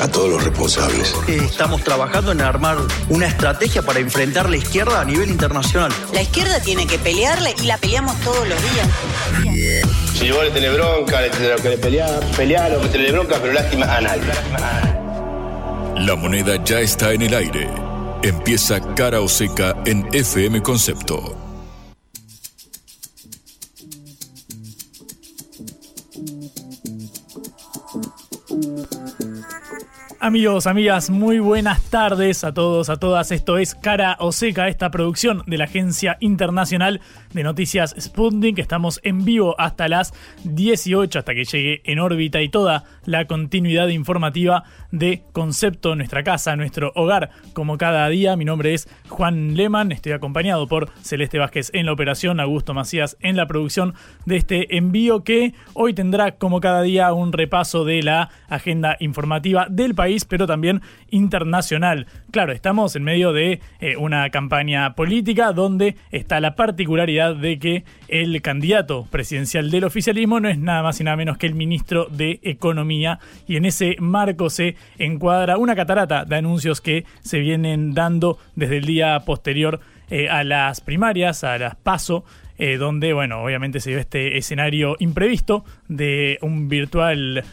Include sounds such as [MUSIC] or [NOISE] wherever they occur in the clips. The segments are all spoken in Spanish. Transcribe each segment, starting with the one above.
A todos los responsables. Estamos trabajando en armar una estrategia para enfrentar la izquierda a nivel internacional. La izquierda tiene que pelearle y la peleamos todos los días. Si vos le tenés bronca, le tenés que pelear, pelear lo que tenés bronca, pero lástima a nadie. La moneda ya está en el aire. Empieza cara o seca en FM Concepto. Amigos, amigas, muy buenas tardes a todos, a todas. Esto es Cara o Seca, esta producción de la Agencia Internacional de Noticias Sputnik. Estamos en vivo hasta las 18, hasta que llegue en órbita y toda la continuidad informativa de Concepto, nuestra casa, nuestro hogar, como cada día. Mi nombre es Juan Leman, estoy acompañado por Celeste Vázquez en la operación, Augusto Macías en la producción de este envío que hoy tendrá como cada día un repaso de la agenda informativa del país pero también internacional. Claro, estamos en medio de eh, una campaña política donde está la particularidad de que el candidato presidencial del oficialismo no es nada más y nada menos que el ministro de Economía y en ese marco se encuadra una catarata de anuncios que se vienen dando desde el día posterior eh, a las primarias, a las PASO, eh, donde, bueno, obviamente se dio este escenario imprevisto de un virtual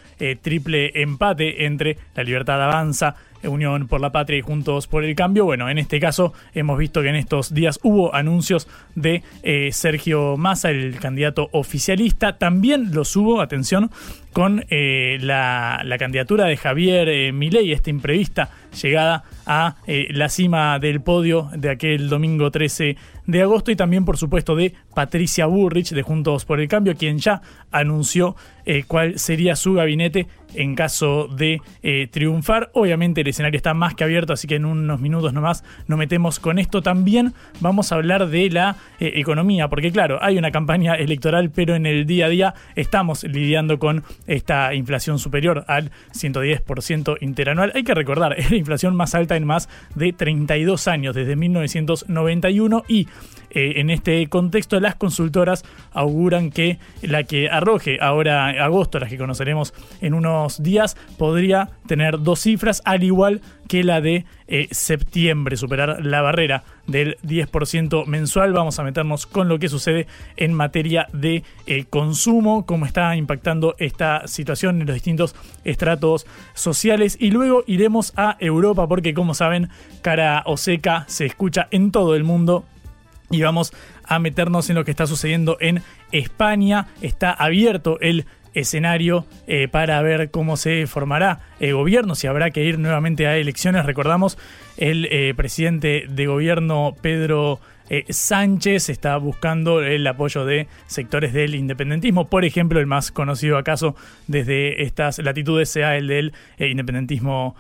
triple empate entre la Libertad Avanza, Unión por la Patria y Juntos por el Cambio. Bueno, en este caso hemos visto que en estos días hubo anuncios de eh, Sergio Massa, el candidato oficialista. También los hubo, atención, con la, la, candidatura de Javier Milei, esta imprevista llegada a la cima del podio de aquel domingo 13 de agosto y también por supuesto de Patricia Burrich de Juntos por el Cambio, quien ya anunció eh, cuál sería su gabinete en caso de eh, triunfar. Obviamente el escenario está más que abierto, así que en unos minutos nomás nos metemos con esto. También vamos a hablar de la eh, economía, porque claro, hay una campaña electoral, pero en el día a día estamos lidiando con esta inflación superior al 110% interanual. Hay que recordar, [LAUGHS] es la inflación más alta en más de 32 años, desde 1991 y en este contexto las consultoras auguran que la que arroje ahora agosto, las que conoceremos en unos días, podría tener dos cifras, al igual que la de eh, septiembre, superar la barrera del 10% mensual. Vamos a meternos con lo que sucede en materia de eh, consumo, cómo está impactando esta situación en los distintos estratos sociales y luego iremos a Europa porque como saben, cara o seca se escucha en todo el mundo y vamos a meternos en lo que está sucediendo en España. Está abierto el escenario eh, para ver cómo se formará el gobierno, si habrá que ir nuevamente a elecciones. Recordamos, el eh, presidente de gobierno Pedro eh, Sánchez está buscando el apoyo de sectores del independentismo. Por ejemplo, el más conocido acaso desde estas latitudes sea el del independentismo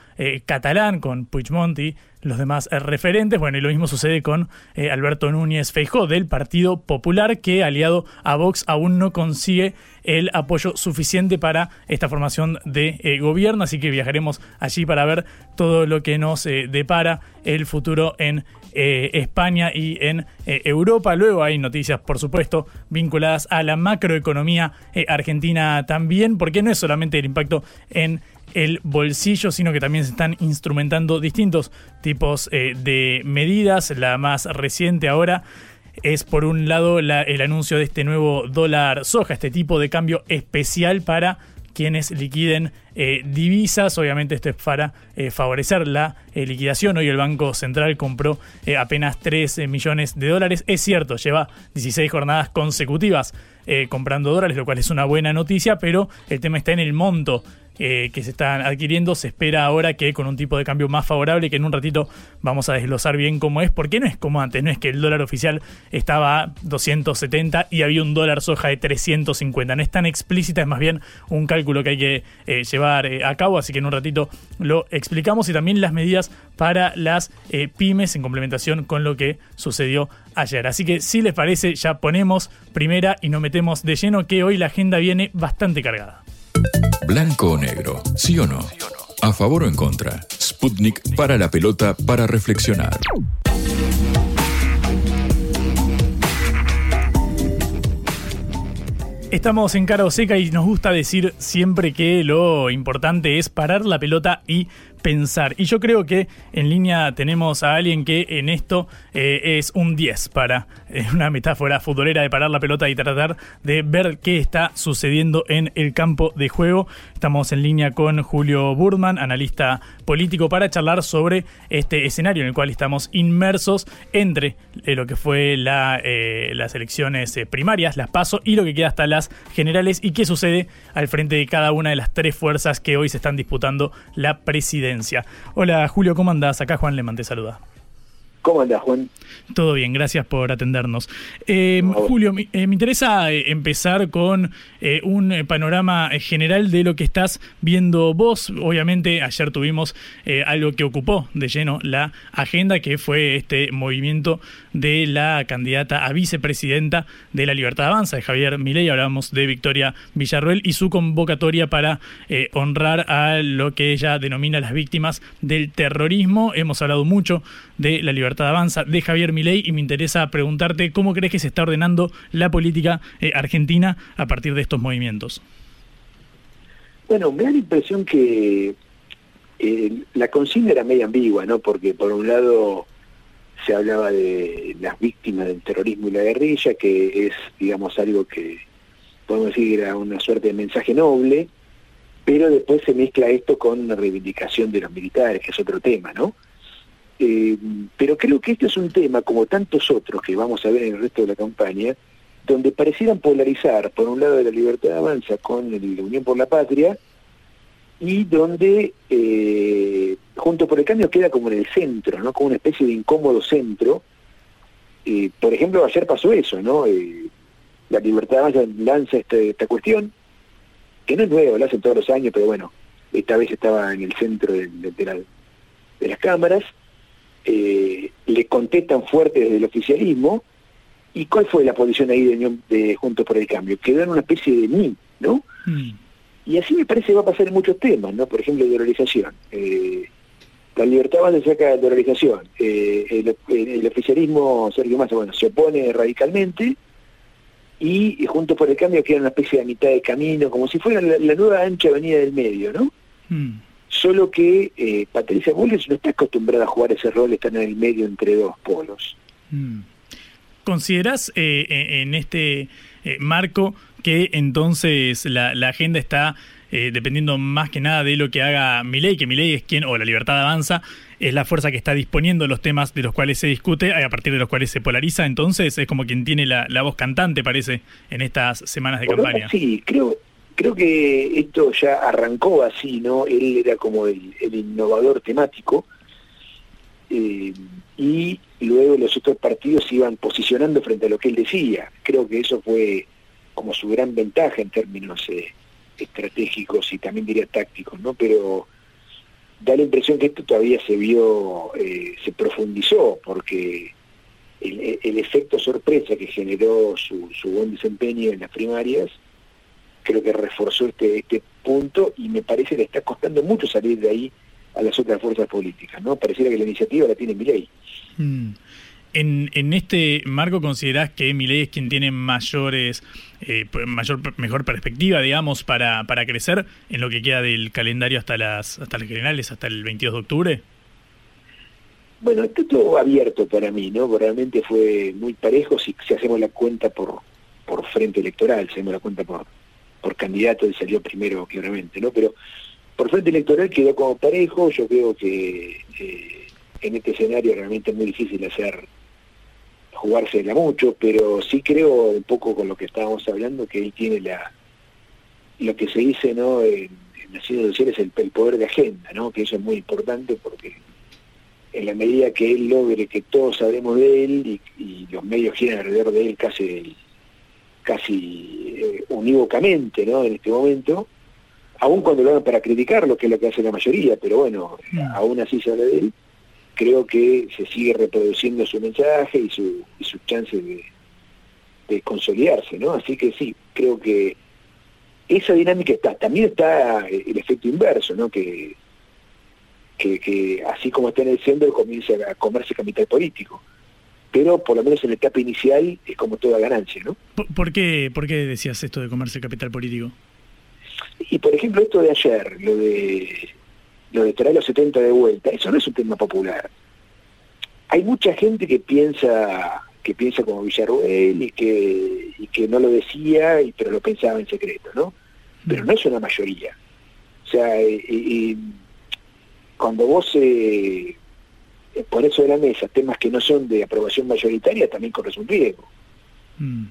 catalán con Puigdemont y los demás referentes. Bueno, y lo mismo sucede con Alberto Núñez Feijó del Partido Popular, que aliado a Vox aún no consigue el apoyo suficiente para esta formación de eh, gobierno, así que viajaremos allí para ver todo lo que nos eh, depara el futuro en eh, España y en Europa. Luego hay noticias, por supuesto, vinculadas a la macroeconomía argentina también, porque no es solamente el impacto en el bolsillo, sino que también se están instrumentando distintos tipos de medidas. La más reciente ahora es por un lado el anuncio de este nuevo dólar soja, este tipo de cambio especial para quienes liquiden eh, divisas. Obviamente esto es para eh, favorecer la eh, liquidación. Hoy el Banco Central compró apenas 3 millones de dólares. Es cierto, lleva 16 jornadas consecutivas comprando dólares, lo cual es una buena noticia, pero el tema está en el monto eh, que se están adquiriendo. Se espera ahora que con un tipo de cambio más favorable, que en un ratito vamos a desglosar bien cómo es, porque no es como antes, no es que el dólar oficial estaba a 270 y había un dólar soja de 350. No es tan explícita, es más bien un cálculo que hay que eh, llevar eh, a cabo, así que en un ratito lo explicamos y también las medidas para las pymes en complementación con lo que sucedió ayer. Así que si les parece, ya ponemos primera y nos metemos de lleno que hoy la agenda viene bastante cargada. Blanco o negro, sí o no. A favor o en contra. Sputnik para la pelota para reflexionar. Estamos en cara o seca y nos gusta decir siempre que lo importante es parar la pelota y pensar. Y yo creo que en línea tenemos a alguien que en esto eh, es un 10 para eh, una metáfora futbolera de parar la pelota y tratar de ver qué está sucediendo en el campo de juego. Estamos en línea con Julio Burman, analista político, para charlar sobre este escenario en el cual estamos inmersos entre eh, lo que fue la, las elecciones primarias, las PASO, y lo que queda hasta las generales y qué sucede al frente de cada una de las tres fuerzas que hoy se están disputando la presidencia Hola Julio, ¿cómo andás? Acá Juan Leman te saluda. ¿Cómo andás, Juan? Todo bien, gracias por atendernos. Eh, Julio, eh, me interesa eh, empezar con un panorama general de lo que estás viendo vos. Obviamente, ayer tuvimos algo que ocupó de lleno la agenda, que fue este movimiento de la candidata a vicepresidenta de la Libertad Avanza, de Javier Milei. Hablábamos de Victoria Villarruel y su convocatoria para honrar a lo que ella denomina las víctimas del terrorismo. Hemos hablado mucho de la Libertad Avanza, de Javier Milei, y me interesa preguntarte cómo crees que se está ordenando la política eh, argentina a partir de estos movimientos. Bueno, me da la impresión que eh, la consigna era medio ambigua, ¿no? Porque por un lado se hablaba de las víctimas del terrorismo y la guerrilla, que es, digamos, algo que podemos decir era una suerte de mensaje noble, pero después se mezcla esto con la reivindicación de los militares, que es otro tema, ¿no? Eh, pero creo que este es un tema, como tantos otros que vamos a ver en el resto de la campaña, donde parecieran polarizar, por un lado de la libertad de avanza con la Unión por la Patria, y donde eh, Junto por el Cambio queda como en el centro, ¿no? como una especie de incómodo centro. Eh, por ejemplo, ayer pasó eso, ¿no? Eh, la libertad de avanza lanza este, esta cuestión, que no es nueva, la hacen todos los años, pero bueno, esta vez estaba en el centro de, de las cámaras, eh, le contestan fuerte desde el oficialismo. ¿Y cuál fue la posición ahí de, de Juntos por el Cambio? Quedó en una especie de ni, ¿no? Mm. Y así me parece que va a pasar en muchos temas, ¿no? Por ejemplo, dolarización. Eh, la libertad va a sacar de dolarización. Eh, el, oficialismo, Sergio Massa, bueno, se opone radicalmente y, Juntos por el Cambio queda en una especie de mitad de camino, como si fuera la, nueva ancha avenida del medio, ¿no? Mm. Solo que eh, Patricia Bullrich no está acostumbrada a jugar ese rol, estar en el medio entre dos polos. Mm. ¿Consideras eh, eh, en este marco que entonces la, agenda está dependiendo más que nada de lo que haga Milei, que Milei es quien, o la libertad avanza, es la fuerza que está disponiendo los temas de los cuales se discute, a partir de los cuales se polariza, entonces es como quien tiene la, voz cantante, parece, en estas semanas de campaña. Sí, creo, creo que esto ya arrancó así, ¿no? Él era como el, innovador temático eh, y luego los otros partidos se iban posicionando frente a lo que él decía. Creo que eso fue como su gran ventaja en términos eh, estratégicos y también diría tácticos, ¿no? Pero da la impresión que esto todavía se vio, eh, se profundizó, porque el, efecto sorpresa que generó su, su buen desempeño en las primarias creo que reforzó este, este punto y me parece que está costando mucho salir de ahí a las otras fuerzas políticas, ¿no? Pareciera que la iniciativa la tiene Milei. Mm. En, en este marco considerás que Milei es quien tiene mayores, eh, mayor, mejor perspectiva, digamos, para, para crecer en lo que queda del calendario hasta las, hasta las generales, hasta el 22 de octubre? Bueno, está todo abierto para mí, ¿no? Realmente fue muy parejo si, si hacemos la cuenta por, por frente electoral, si hacemos la cuenta por, por candidato él salió primero claramente, ¿no? Pero por frente electoral quedó como parejo, yo creo que eh, en este escenario realmente es muy difícil hacer jugársela mucho, pero sí creo un poco con lo que estábamos hablando que él tiene la lo que se dice ¿no? en, en las ciencias sociales el, el poder de agenda, ¿no? que eso es muy importante porque en la medida que él logre que todos sabremos de él y, y los medios giran alrededor de él casi casi eh, unívocamente ¿no? en este momento, aún cuando lo hagan para criticarlo, que es lo que hace la mayoría, pero bueno, aún así se habla de él, creo que se sigue reproduciendo su mensaje y, su, y sus chances de, de consolidarse, ¿no? Así que sí, creo que esa dinámica está. También está el efecto inverso, ¿no? Que, que, que así como está en el centro, comienza a comerse capital político. Pero por lo menos en la etapa inicial es como toda ganancia, ¿no? ¿Por qué, por qué decías esto de comerse capital político? Y por ejemplo, esto de ayer, lo de lo de traer los 70 de vuelta, eso no es un tema popular. Hay mucha gente que piensa que piensa como Villarruel y que, que no lo decía, pero lo pensaba en secreto, ¿no? Pero no es una mayoría. O sea, y, cuando vos eh, sobre la mesa temas que no son de aprobación mayoritaria, también corres un riesgo. Mm.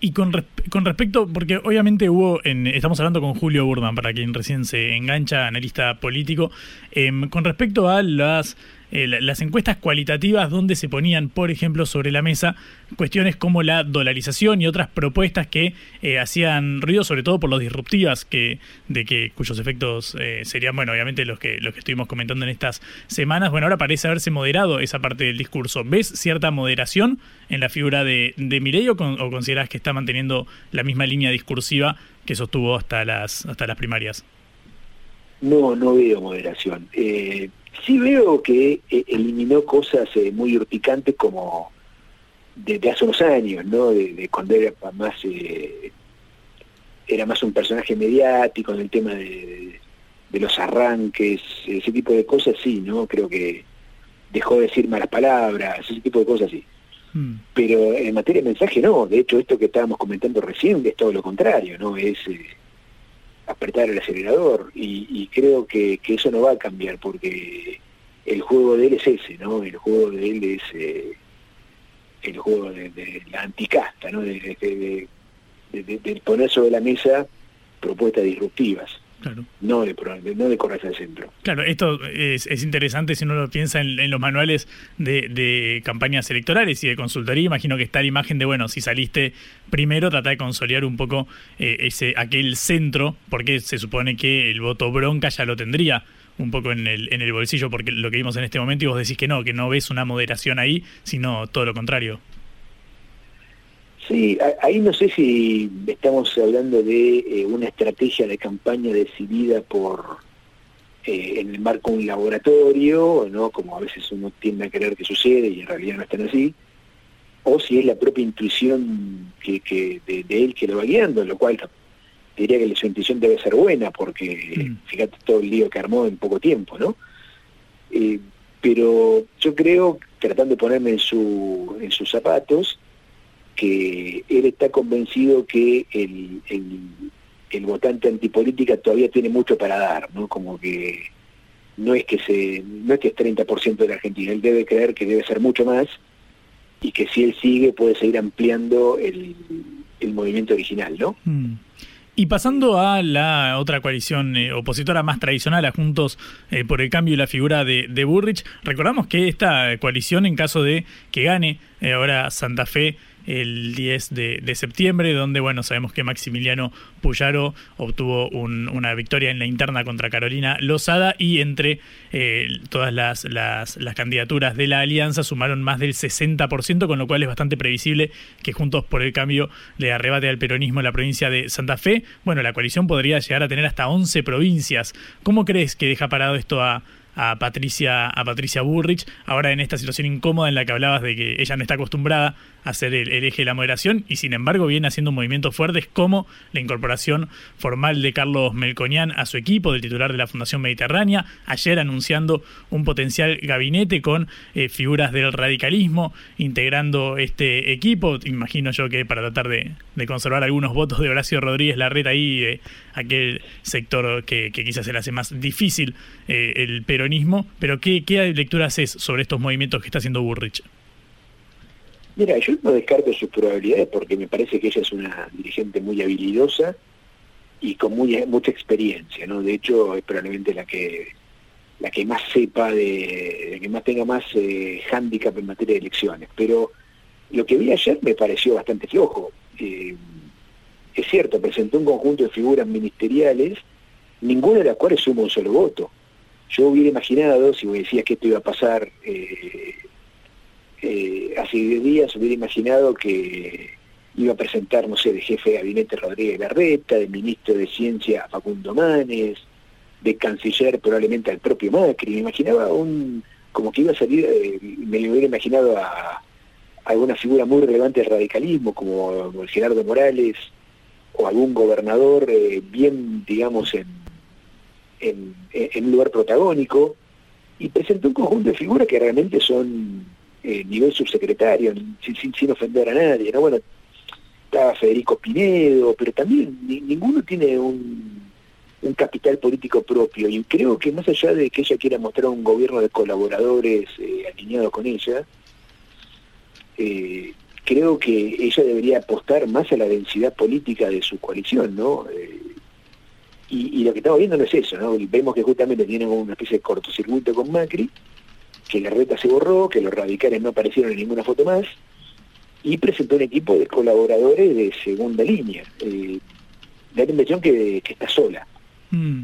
Y con, con respecto, porque obviamente hubo, en, estamos hablando con Julio Burman, para quien recién se engancha, analista político, em, con respecto a las eh, las encuestas cualitativas donde se ponían, por ejemplo, sobre la mesa cuestiones como la dolarización y otras propuestas que eh, hacían ruido, sobre todo por los disruptivas, que, de que, cuyos efectos eh, serían, bueno, obviamente los que, los que estuvimos comentando en estas semanas. Bueno, ahora parece haberse moderado esa parte del discurso. ¿Ves cierta moderación en la figura de, de Mireio o, con, o consideras que está manteniendo la misma línea discursiva que sostuvo hasta las, hasta las primarias? No, no veo moderación. Eh, sí veo que eh, eliminó cosas eh, muy urticantes como desde hace unos años, ¿no? De, cuando era más eh, era más un personaje mediático en el tema de, los arranques, ese tipo de cosas sí, ¿no? Creo que dejó de decir malas palabras, ese tipo de cosas sí. Hmm. Pero en materia de mensaje no, de hecho esto que estábamos comentando recién es todo lo contrario, ¿no? Es apretar el acelerador y, creo que, eso no va a cambiar porque el juego de él es ese, ¿no? El juego de él es eh, el juego de, la anticasta, ¿no? De, poner sobre la mesa propuestas disruptivas. No de, no de centro. Claro, esto es, interesante si uno lo piensa en, los manuales de, campañas electorales y de consultoría. Imagino que está la imagen de, bueno, si saliste primero, trata de consolidar un poco eh, ese aquel centro, porque se supone que el voto bronca ya lo tendría un poco en el, en el bolsillo, porque lo que vimos en este momento y vos decís que no, que no ves una moderación ahí, sino todo lo contrario. Sí, ahí no sé si estamos hablando de eh, una estrategia de campaña decidida por eh, en el marco de un laboratorio, ¿no? como a veces uno tiende a creer que sucede y en realidad no están así, o si es la propia intuición que, de, él que lo va guiando, lo cual diría que su intuición debe ser buena, porque mm. fíjate todo el lío que armó en poco tiempo, ¿no? Eh, pero yo creo, tratando de ponerme en, su, en sus zapatos, que él está convencido que el, el, votante antipolítica todavía tiene mucho para dar, ¿no? Como que no es que se no es que es 30% de la Argentina, él debe creer que debe ser mucho más y que si él sigue puede seguir ampliando el, el movimiento original, ¿no? Mm. Y pasando a la otra coalición eh, opositora más tradicional, a Juntos eh, por el Cambio y la figura de, de, Burrich, recordamos que esta coalición, en caso de que gane eh, ahora Santa Fe, el 10 de, septiembre, donde bueno, sabemos que Maximiliano Puyaro obtuvo una victoria en la interna contra Carolina Lozada y entre eh, todas las, las, candidaturas de la alianza sumaron más del 60%, con lo cual es bastante previsible que Juntos por el Cambio le arrebate al peronismo la provincia de Santa Fe. Bueno, la coalición podría llegar a tener hasta 11 provincias. ¿Cómo crees que deja parado esto a a Patricia, a Patricia Burrich, ahora en esta situación incómoda en la que hablabas de que ella no está acostumbrada a ser el, eje de la moderación y sin embargo viene haciendo movimientos fuertes como la incorporación formal de Carlos Melconian a su equipo, del titular de la Fundación Mediterránea, ayer anunciando un potencial gabinete con eh, figuras del radicalismo integrando este equipo, imagino yo que para tratar de, conservar algunos votos de Horacio Rodríguez Larreta ahí, de aquel sector que, quizás le hace más difícil eh, el pero pero ¿qué, qué lectura haces sobre estos movimientos que está haciendo Burrich? Mira, yo no descarto sus probabilidades porque me parece que ella es una dirigente muy habilidosa y con muy, mucha experiencia, ¿no? De hecho, es probablemente la que la que más sepa, de, la que más tenga más eh, hándicap en materia de elecciones. Pero lo que vi ayer me pareció bastante flojo. Eh, es cierto, presentó un conjunto de figuras ministeriales ninguna de las cuales suma un solo voto. Yo hubiera imaginado, si me decías que esto iba a pasar eh, eh, hace 10 días, hubiera imaginado que iba a presentar, no sé, de jefe de gabinete Rodríguez Larreta, de ministro de Ciencia Facundo Manes, de canciller probablemente al propio Macri. Me imaginaba un, como que iba a salir, eh, me hubiera imaginado a, alguna figura muy relevante del radicalismo, como, Gerardo Morales, o algún gobernador eh, bien, digamos, en, en, un lugar protagónico, y presentó un conjunto de figuras que realmente son eh, nivel subsecretario, sin, sin, ofender a nadie, ¿no? Bueno, estaba Federico Pinedo, pero también ninguno tiene un, un capital político propio, y creo que más allá de que ella quiera mostrar un gobierno de colaboradores eh, alineado con ella, eh, creo que ella debería apostar más a la densidad política de su coalición, ¿no? Eh, y, lo que estamos viendo no es eso, ¿no? Vemos que justamente tienen una especie de cortocircuito con Macri, que la reta se borró, que los radicales no aparecieron en ninguna foto más, y presentó un equipo de colaboradores de segunda línea. Eh, da la impresión que, está sola. Mm.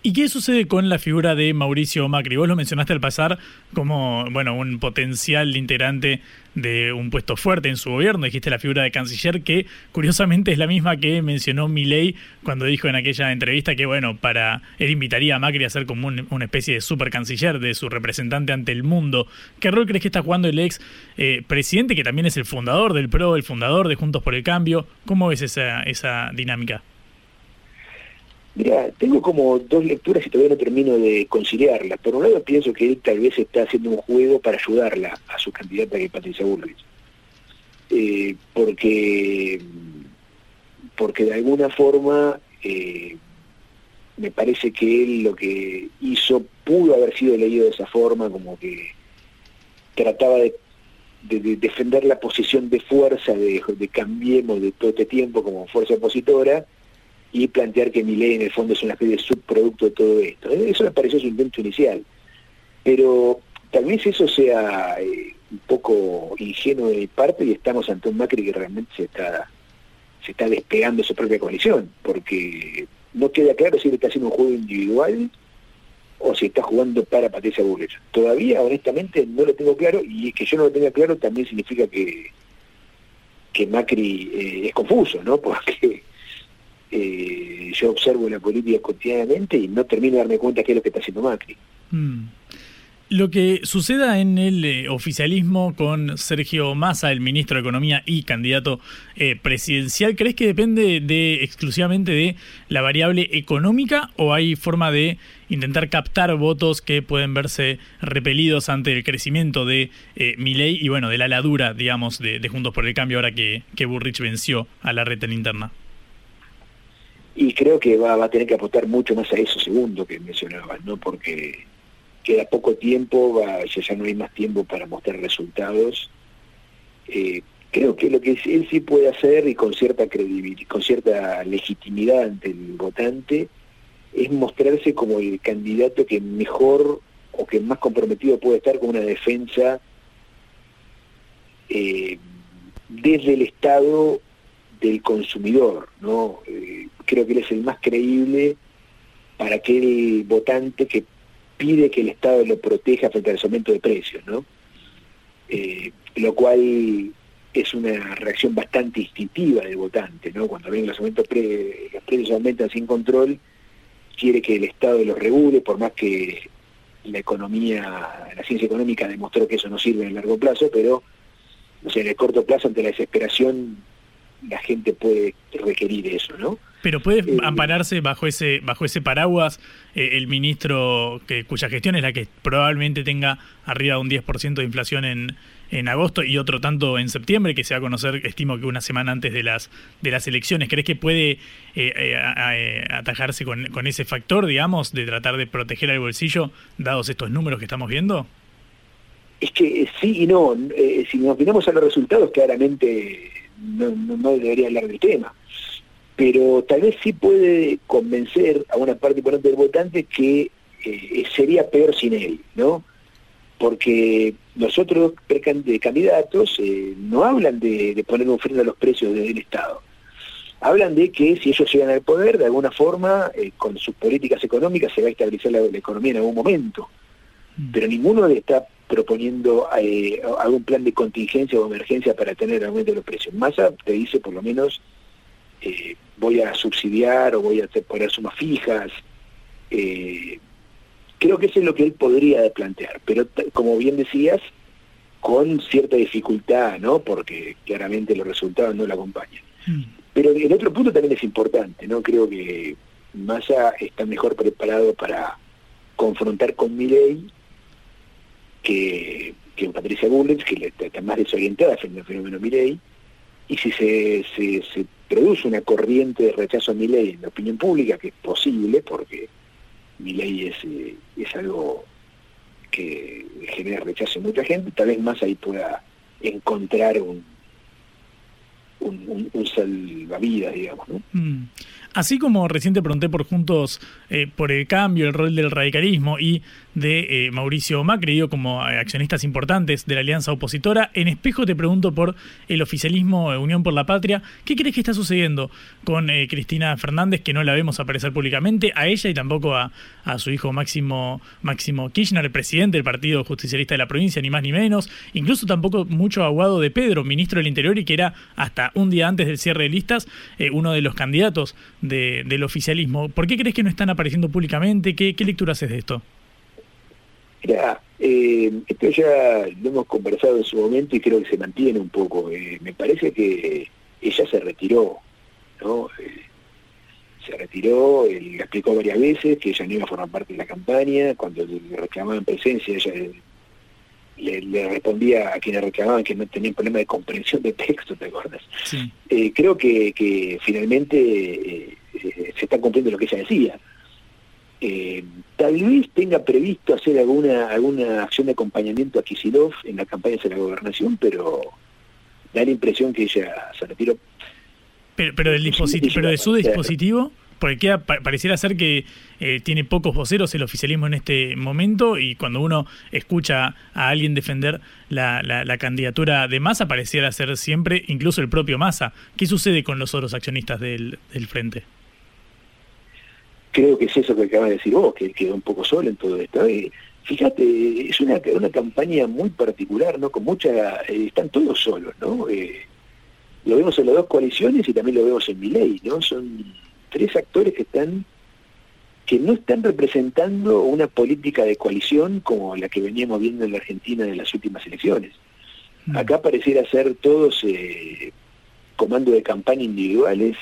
¿Y qué sucede con la figura de Mauricio Macri? Vos lo mencionaste al pasar como, bueno, un potencial integrante de un puesto fuerte en su gobierno. Dijiste la figura de canciller, que curiosamente es la misma que mencionó Milei cuando dijo en aquella entrevista que, bueno, para él invitaría a Macri a ser como una especie de super canciller, de su representante ante el mundo. ¿Qué rol crees que está jugando el ex eh, presidente, que también es el fundador del PRO, el fundador de Juntos por el Cambio? ¿Cómo ves esa, esa dinámica? Mira, tengo como dos lecturas y todavía no termino de conciliarlas. Por un lado pienso que él tal vez está haciendo un juego para ayudarla a su candidata que es Patricia Bullrich. Eh, porque, porque de alguna forma eh, me parece que él lo que hizo pudo haber sido leído de esa forma, como que trataba de, defender la posición de fuerza de, de Cambiemos de todo este tiempo como fuerza opositora, y plantear que mi ley en el fondo es una especie de subproducto de todo esto. Eso me pareció su intento inicial. Pero tal vez eso sea eh, un poco ingenuo de mi parte y estamos ante un Macri que realmente se está, se está despegando de su propia coalición, porque no queda claro si él está haciendo un juego individual o si está jugando para Patricia Bullrich. Todavía, honestamente, no lo tengo claro y que yo no lo tenga claro también significa que, que Macri eh, es confuso, ¿no? [LAUGHS] Porque eh, yo observo la política cotidianamente y no termino de darme cuenta qué es lo que está haciendo Macri. Mm. Lo que suceda en el eh, oficialismo con Sergio Massa, el ministro de Economía y candidato eh, presidencial, ¿crees que depende de exclusivamente de la variable económica o hay forma de intentar captar votos que pueden verse repelidos ante el crecimiento de eh, Milei y bueno, de la ladura, digamos, de, Juntos por el Cambio ahora que, que Burrich venció a la red interna? Y creo que va, a tener que apostar mucho más a eso segundo que mencionabas, ¿no? Porque queda poco tiempo, ya, no hay más tiempo para mostrar resultados. Eh, creo que lo que él sí puede hacer y con cierta credibilidad, con cierta legitimidad ante el votante, es mostrarse como el candidato que mejor o que más comprometido puede estar con una defensa eh, desde el Estado del consumidor, ¿no? Eh, creo que él es el más creíble para aquel votante que pide que el Estado lo proteja frente al aumento de precios, ¿no? Eh, lo cual es una reacción bastante instintiva del votante, ¿no? Cuando ven los, aumentos los precios aumentan sin control, quiere que el Estado los regule, por más que la economía, la ciencia económica demostró que eso no sirve en el largo plazo, pero o sea, en el corto plazo, ante la desesperación, la gente puede requerir eso, ¿no? Pero puede eh, ampararse bajo ese bajo ese paraguas eh, el ministro que cuya gestión es la que probablemente tenga arriba de un 10% de inflación en, en agosto y otro tanto en septiembre que se va a conocer estimo que una semana antes de las de las elecciones. Crees que puede eh, atajarse con, con, ese factor digamos de tratar de proteger al bolsillo dados estos números que estamos viendo es que sí y no. Si nos miramos a los resultados claramente no, no, debería hablar del tema. Pero tal vez sí puede convencer a una parte importante del votante que eh, sería peor sin él, ¿no? Porque los otros candidatos eh, no hablan de, poner un freno a los precios del Estado. hablan de que si ellos llegan al poder, de alguna forma, eh, con sus políticas económicas se va a estabilizar la, economía en algún momento. Mm. Pero ninguno le está proponiendo algún plan de contingencia o emergencia para tener aumento de los precios. Massa te dice por lo menos eh, voy a subsidiar o voy a poner sumas fijas. Eh, creo que eso es lo que él podría plantear, pero como bien decías, con cierta dificultad, ¿no? Porque claramente los resultados no la acompañan. Mm. Pero el otro punto también es importante, ¿no? Creo que Massa está mejor preparado para confrontar con Milley que, que Patricia Bullrich, que está más desorientada frente al fenómeno Milley, y si se, se, produce una corriente de rechazo a Milley en la opinión pública, que es posible, porque Milley es, eh, es algo que genera rechazo en mucha gente, tal vez más ahí pueda encontrar un, un, salvavidas, digamos. ¿no? Mm. Así como recién te pregunté por Juntos eh, por el Cambio, el rol del radicalismo y de eh, Mauricio Macri, digo, como eh, accionistas importantes de la alianza opositora, en espejo te pregunto por el oficialismo Unión por la Patria. ¿Qué crees que está sucediendo con Cristina Fernández, que no la vemos aparecer públicamente, a ella y tampoco a, su hijo Máximo, Máximo Kirchner, el presidente del Partido Justicialista de la provincia, ni más ni menos? Incluso tampoco mucho aguado de Pedro, ministro del Interior, y que era hasta un día antes del cierre de listas uno de los candidatos del oficialismo. ¿Por qué crees que no están apareciendo públicamente? ¿Qué, lectura haces de esto? Mira, eh, esto ya lo hemos conversado en su momento y creo que se mantiene un poco. Eh, me parece que ella se retiró, ¿no? Eh, se retiró, él le explicó varias veces que ella no iba a formar parte de la campaña, cuando le reclamaban presencia, ella le, respondía a quienes reclamaban que no tenían problema de comprensión de texto, ¿te acuerdas? creo que, que finalmente se está cumpliendo lo que ella decía. Eh, tal vez tenga previsto hacer alguna alguna acción de acompañamiento a Kisilov en la campaña de la gobernación, pero da la impresión que ella se retiró. Pero, pero del dispositivo, pero de su dispositivo, porque pareciera ser que eh, tiene pocos voceros el oficialismo en este momento y cuando uno escucha a alguien defender la, la, candidatura de Massa pareciera ser siempre incluso el propio Massa. ¿Qué sucede con los otros accionistas del, del frente? creo que es eso que acabas de decir vos, que quedó un poco solo en todo esto. Eh, fíjate, es una, una campaña muy particular, ¿no? Con mucha, eh, están todos solos, ¿no? Lo vemos en las dos coaliciones y también lo vemos en mi ley, ¿no? Son tres actores que están que no están representando una política de coalición como la que veníamos viendo en la Argentina en las últimas elecciones. Mm. Acá pareciera ser todos eh, comandos de campaña individuales,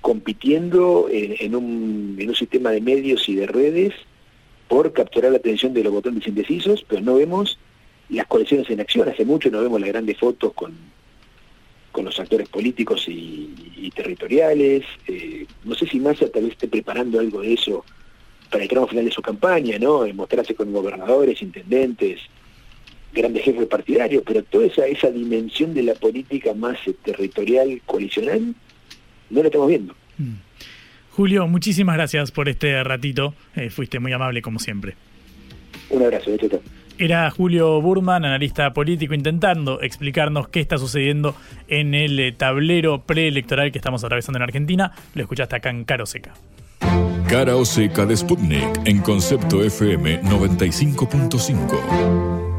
compitiendo en, un, en un sistema de medios y de redes por capturar la atención de los votantes indecisos, pero no vemos las coaliciones en acción. Hace mucho no vemos las grandes fotos con, con los actores políticos y, territoriales. Eh, no sé si Massa tal vez esté preparando algo de eso para el tramo final de su campaña, ¿no? mostrarse con gobernadores, intendentes, grandes jefes partidarios, pero toda esa, esa dimensión de la política más eh, territorial, coalicional, no lo estamos viendo. Mm. Julio, muchísimas gracias por este ratito. Eh, fuiste muy amable como siempre. Un abrazo, de Era Julio Burman, analista político, intentando explicarnos qué está sucediendo en el eh, tablero preelectoral que estamos atravesando en Argentina. Lo escuchaste acá en Caro Seca. Cara o Seca de Sputnik en concepto FM 95.5.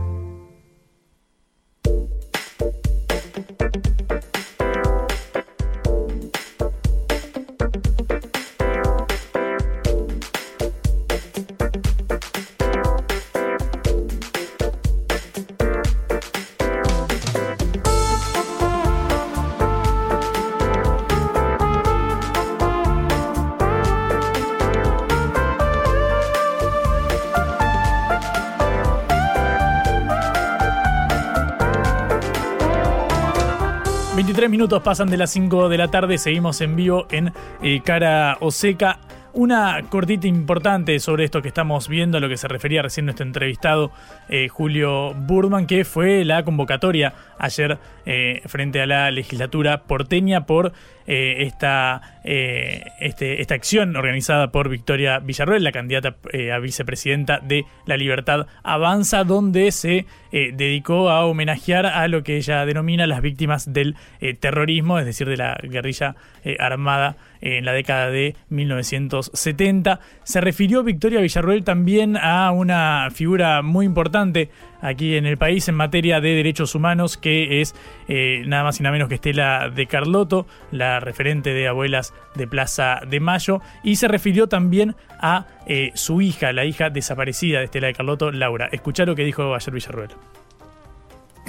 minutos pasan de las 5 de la tarde, seguimos en vivo en eh, Cara o Seca. Una cortita importante sobre esto que estamos viendo, a lo que se refería recién nuestro entrevistado eh, Julio Burman, que fue la convocatoria ayer eh, frente a la legislatura porteña por esta, este, esta acción organizada por Victoria Villarroel, la candidata a vicepresidenta de La Libertad Avanza, donde se dedicó a homenajear a lo que ella denomina las víctimas del terrorismo, es decir, de la guerrilla armada en la década de 1970. Se refirió Victoria Villarroel también a una figura muy importante aquí en el país en materia de derechos humanos, que es eh, nada más y nada menos que Estela de Carlotto, la referente de Abuelas de Plaza de Mayo, y se refirió también a eh, su hija, la hija desaparecida de Estela de Carlotto, Laura. Escuchá lo que dijo ayer Villarroel.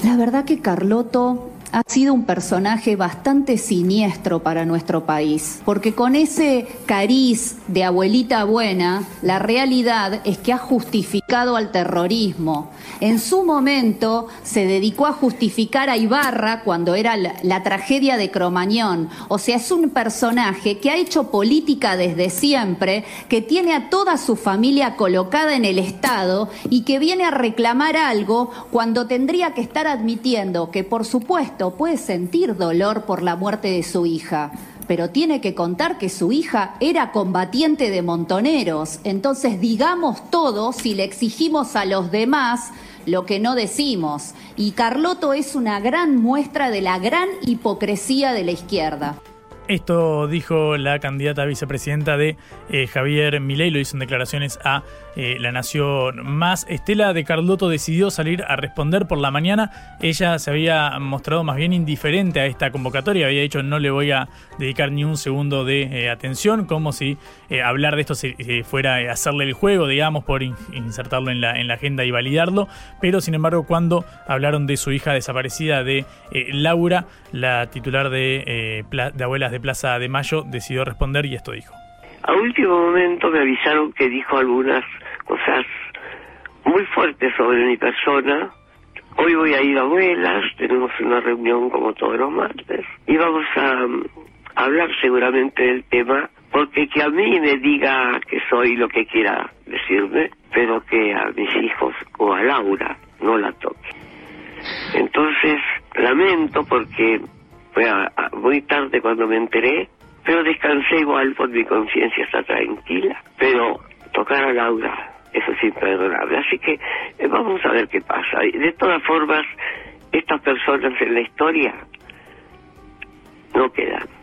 La verdad que Carlotto ha sido un personaje bastante siniestro para nuestro país, porque con ese cariz de abuelita buena, la realidad es que ha justificado al terrorismo. En su momento se dedicó a justificar a Ibarra cuando era la, tragedia de Cromañón. O sea, es un personaje que ha hecho política desde siempre, que tiene a toda su familia colocada en el Estado y que viene a reclamar algo cuando tendría que estar admitiendo que, por supuesto, puede sentir dolor por la muerte de su hija, pero tiene que contar que su hija era combatiente de montoneros. Entonces digamos todo si le exigimos a los demás lo que no decimos. Y Carloto es una gran muestra de la gran hipocresía de la izquierda. Esto dijo la candidata vicepresidenta de eh, Javier Milei, lo hizo en declaraciones a eh, La Nación Más. Estela de Carlotto decidió salir a responder por la mañana. Ella se había mostrado más bien indiferente a esta convocatoria, había dicho no le voy a dedicar ni un segundo de eh, atención, como si hablar de esto fuera hacerle el juego, digamos, por insertarlo en la, en la agenda y validarlo. Pero sin embargo, cuando hablaron de su hija desaparecida de Laura, la titular de, de Abuelas de Plaza de Mayo, decidió responder y esto dijo. A último momento me avisaron que dijo algunas cosas muy fuertes sobre mi persona. Hoy voy a ir a abuelas, tenemos una reunión como todos los martes y vamos a, hablar seguramente del tema porque que a mí me diga que soy lo que quiera decirme, pero que a mis hijos o a Laura no la toque. Entonces, lamento porque fue muy tarde cuando me enteré, pero descansé igual porque mi conciencia está tranquila. Pero tocar a Laura, eso es imperdonable. Así que eh, vamos a ver qué pasa. De todas formas, estas personas en la historia no quedan.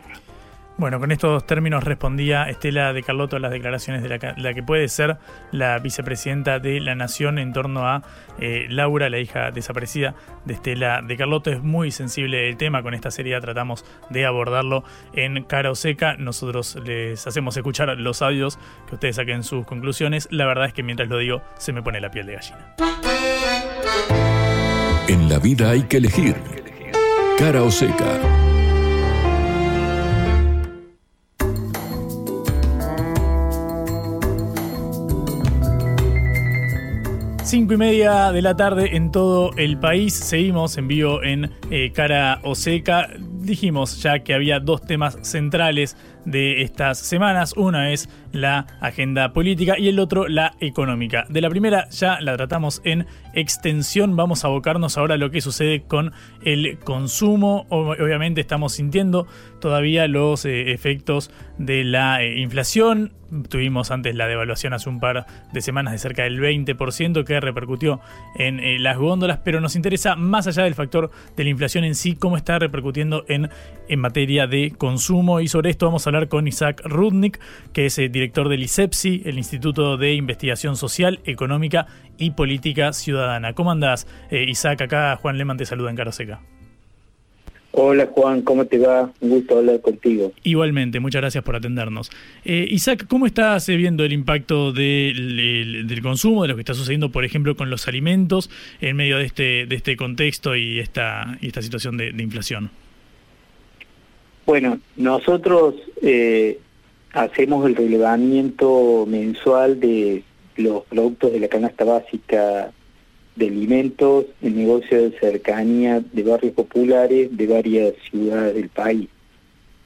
Bueno, con estos términos respondía Estela de Carlotto a las declaraciones de la, que puede ser la vicepresidenta de la Nación en torno a eh, Laura, la hija desaparecida de Estela de Carlotto. Es muy sensible el tema, con esta serie tratamos de abordarlo en cara o seca. Nosotros les hacemos escuchar los audios que ustedes saquen sus conclusiones. La verdad es que mientras lo digo se me pone la piel de gallina. En la vida hay que elegir cara o seca. Cinco y media de la tarde en todo el país. Seguimos en vivo en eh, Cara o Seca. Dijimos ya que había dos temas centrales de estas semanas. Una es la agenda política y el otro la económica. De la primera ya la tratamos en extensión. Vamos a abocarnos ahora a lo que sucede con el consumo. Obviamente estamos sintiendo todavía los eh, efectos de la eh, inflación Tuvimos antes la devaluación hace un par de semanas de cerca del 20% que repercutió en eh, las góndolas, pero nos interesa más allá del factor de la inflación en sí, cómo está repercutiendo en, en materia de consumo. Y sobre esto vamos a hablar con Isaac Rudnick, que es el eh, director del ISEPSI, el Instituto de Investigación Social, Económica y Política Ciudadana. ¿Cómo andás, eh, Isaac? Acá Juan Leman te saluda en Caroseca. Hola Juan, ¿cómo te va? Un gusto hablar contigo. Igualmente, muchas gracias por atendernos. Eh, Isaac, ¿cómo estás viendo el impacto del, consumo, de lo que está sucediendo, por ejemplo, con los alimentos en medio de este, de este contexto y esta, y esta situación de, inflación? Bueno, nosotros eh, hacemos el relevamiento mensual de los productos de la canasta básica de alimentos en negocios de cercanía de barrios populares de varias ciudades del país.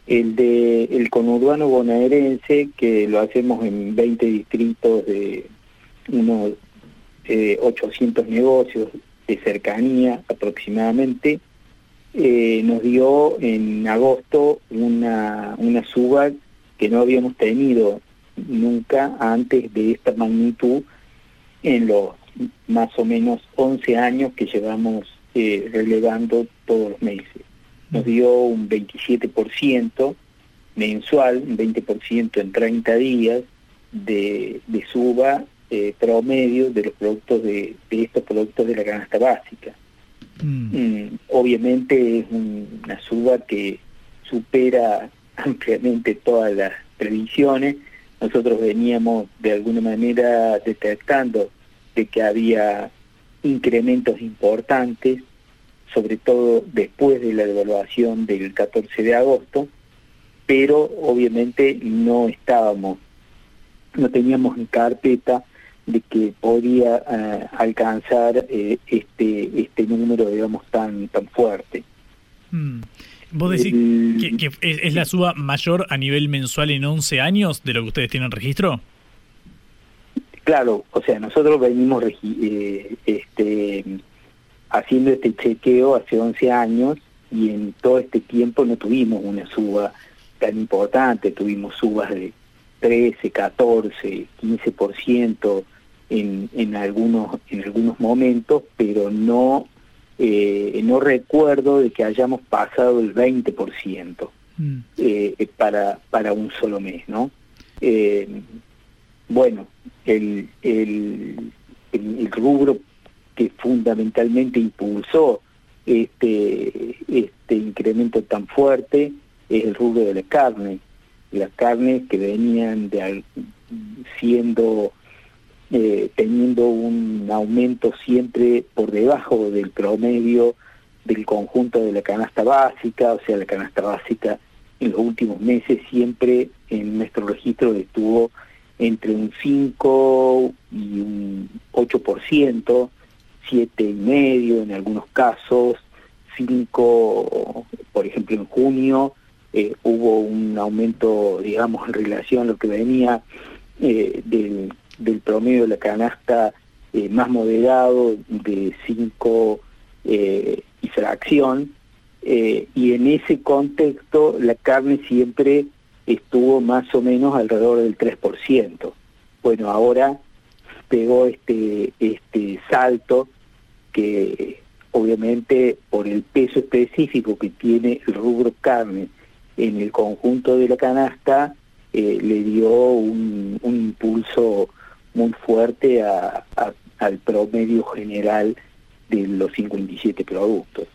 el de el conurbano bonaerense, que lo hacemos en 20 distritos de unos 800 negocios de cercanía aproximadamente, eh, nos dio en agosto una, una suba que no habíamos tenido nunca antes de esta magnitud en los más o menos 11 años que llevamos eh, relevando todos los meses. Nos dio un 27% mensual, un 20% en 30 días de, de suba eh, promedio de los productos de, de estos productos de la canasta básica. Mm, obviamente es una suba que supera [LAUGHS] ampliamente todas las previsiones. Nosotros veníamos de alguna manera detectando de que había incrementos importantes, sobre todo después de la devaluación del 14 de agosto, pero obviamente no estábamos, no teníamos en carpeta de que podía eh, alcanzar eh, este este número digamos tan tan fuerte. Mm. vos decís que, es, la suba mayor a nivel mensual en 11 años de lo que ustedes tienen registro. Claro o sea nosotros venimos eh, este haciendo este chequeo hace 11 años y en todo este tiempo no tuvimos una suba tan importante. Tuvimos subas de 13, 14, 15%, en, en, algunos, en algunos momentos, pero no, eh, no recuerdo de que hayamos pasado el 20% mm. eh, para, para un solo mes, ¿no? Eh, bueno, el, el, el, rubro que fundamentalmente impulsó este, este incremento tan fuerte es el rubro de la carne. Las carnes que venían de, siendo eh, teniendo un aumento siempre por debajo del promedio del conjunto de la canasta básica, o sea, la canasta básica en los últimos meses siempre en nuestro registro estuvo entre un 5 y un 8%, siete y medio en algunos casos, 5, por ejemplo en junio eh, hubo un aumento, digamos, en relación a lo que venía eh, del del promedio de la canasta eh, más moderado de 5 eh, y fracción, eh, y en ese contexto la carne siempre estuvo más o menos alrededor del 3%. Bueno, ahora pegó este, este salto que obviamente por el peso específico que tiene el rubro carne en el conjunto de la canasta, le dio un, un impulso muy fuerte a, al promedio general de los 57 productos.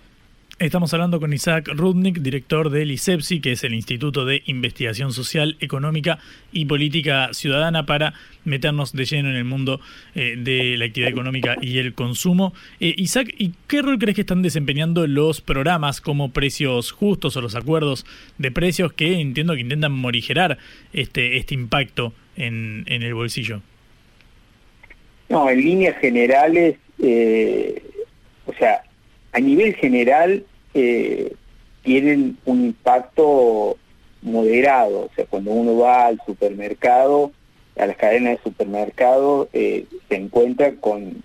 Estamos hablando con Isaac Rudnick, director del ISEPSI, que es el Instituto de Investigación Social, Económica y Política Ciudadana, para meternos de lleno en el mundo eh, de la actividad económica y el consumo. Eh, Isaac, ¿y qué rol crees que están desempeñando los programas como precios justos o los acuerdos de precios que entiendo que intentan morigerar este, este impacto en, en el bolsillo? No, en líneas generales, eh, o sea, a nivel general eh, tienen un impacto moderado, o sea, cuando uno va al supermercado, a las cadenas de supermercado, eh, se encuentra con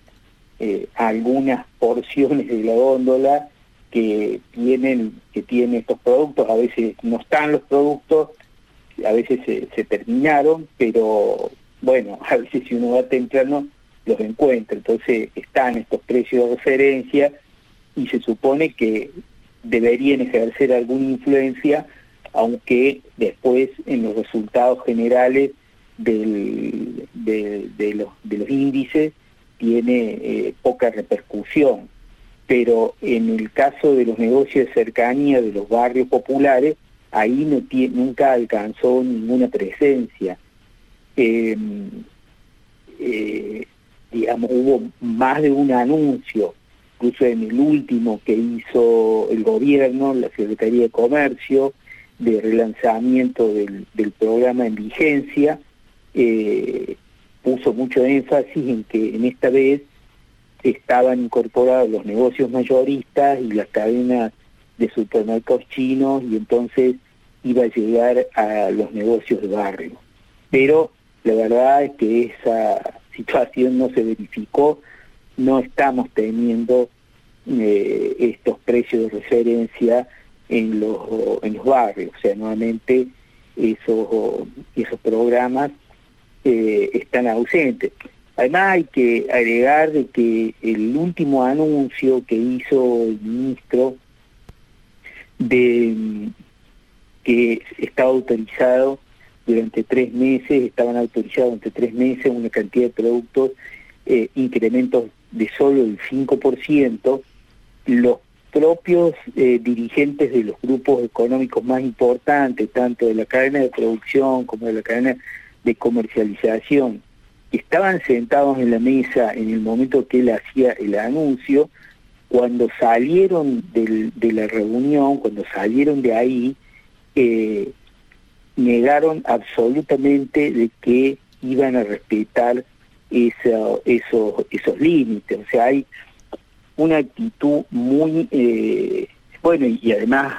algunas porciones de la góndola que tienen que tienen estos productos, a veces no están los productos, a veces se, se terminaron, pero bueno, [LAUGHS] a veces si uno va temprano los encuentra. Entonces están estos precios de referencia y se supone que deberían ejercer alguna influencia, aunque después en los resultados generales de, los, índices tiene eh, poca repercusión. Pero en el caso de los negocios de cercanía de los barrios populares, ahí no nunca alcanzó ninguna presencia. Em, eh, hubo más de un anuncio, incluso en el último que hizo el gobierno, la Secretaría de Comercio, de relanzamiento del, programa en vigencia, eh, puso mucho énfasis en que en esta vez estaban incorporados los negocios mayoristas y las cadenas de supermercados chinos y entonces iba a llegar a los negocios de barrio. Pero la verdad es que esa situación no se verificó, no estamos teniendo eh, estos precios de referencia en los, en los barrios, o sea, nuevamente esos, esos programas eh, están ausentes. Además hay que agregar de que el último anuncio que hizo el ministro de que estaba autorizado durante tres meses, estaban autorizados durante tres meses una cantidad de productos, eh, incrementos de solo el 5%, los propios eh, dirigentes de los grupos económicos más importantes, tanto de la cadena de producción como de la cadena de comercialización, estaban sentados en la mesa en el momento que él hacía el anuncio, cuando salieron de la reunión, cuando salieron de ahí, eh, negaron absolutamente de que iban a respetar esos, esos límites. O sea, hay una actitud muy, eh, bueno, y, además,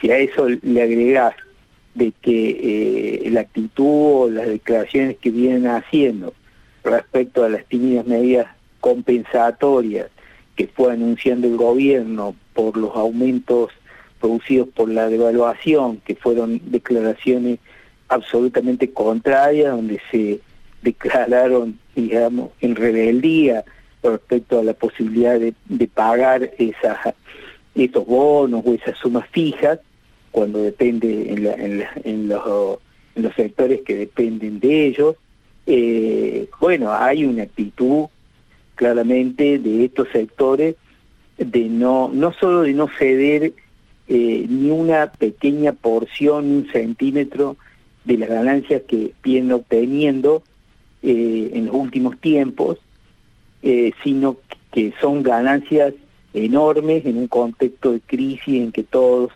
si a eso le agregas de que eh, la actitud o las declaraciones que vienen haciendo respecto a las tímidas medidas compensatorias que fue anunciando el gobierno por los aumentos producidos por la devaluación, que fueron declaraciones absolutamente contrarias, donde se declararon, digamos, en rebeldía respecto a la posibilidad de, pagar esos bonos o esas sumas fijas, cuando depende en, en, los, en los sectores que dependen de ellos. Eh, bueno, hay una actitud claramente de estos sectores de no, no solo de no ceder eh, ni una pequeña porción, un centímetro de las ganancias que vienen obteniendo eh, en los últimos tiempos, eh, sino que son ganancias enormes en un contexto de crisis en que todos,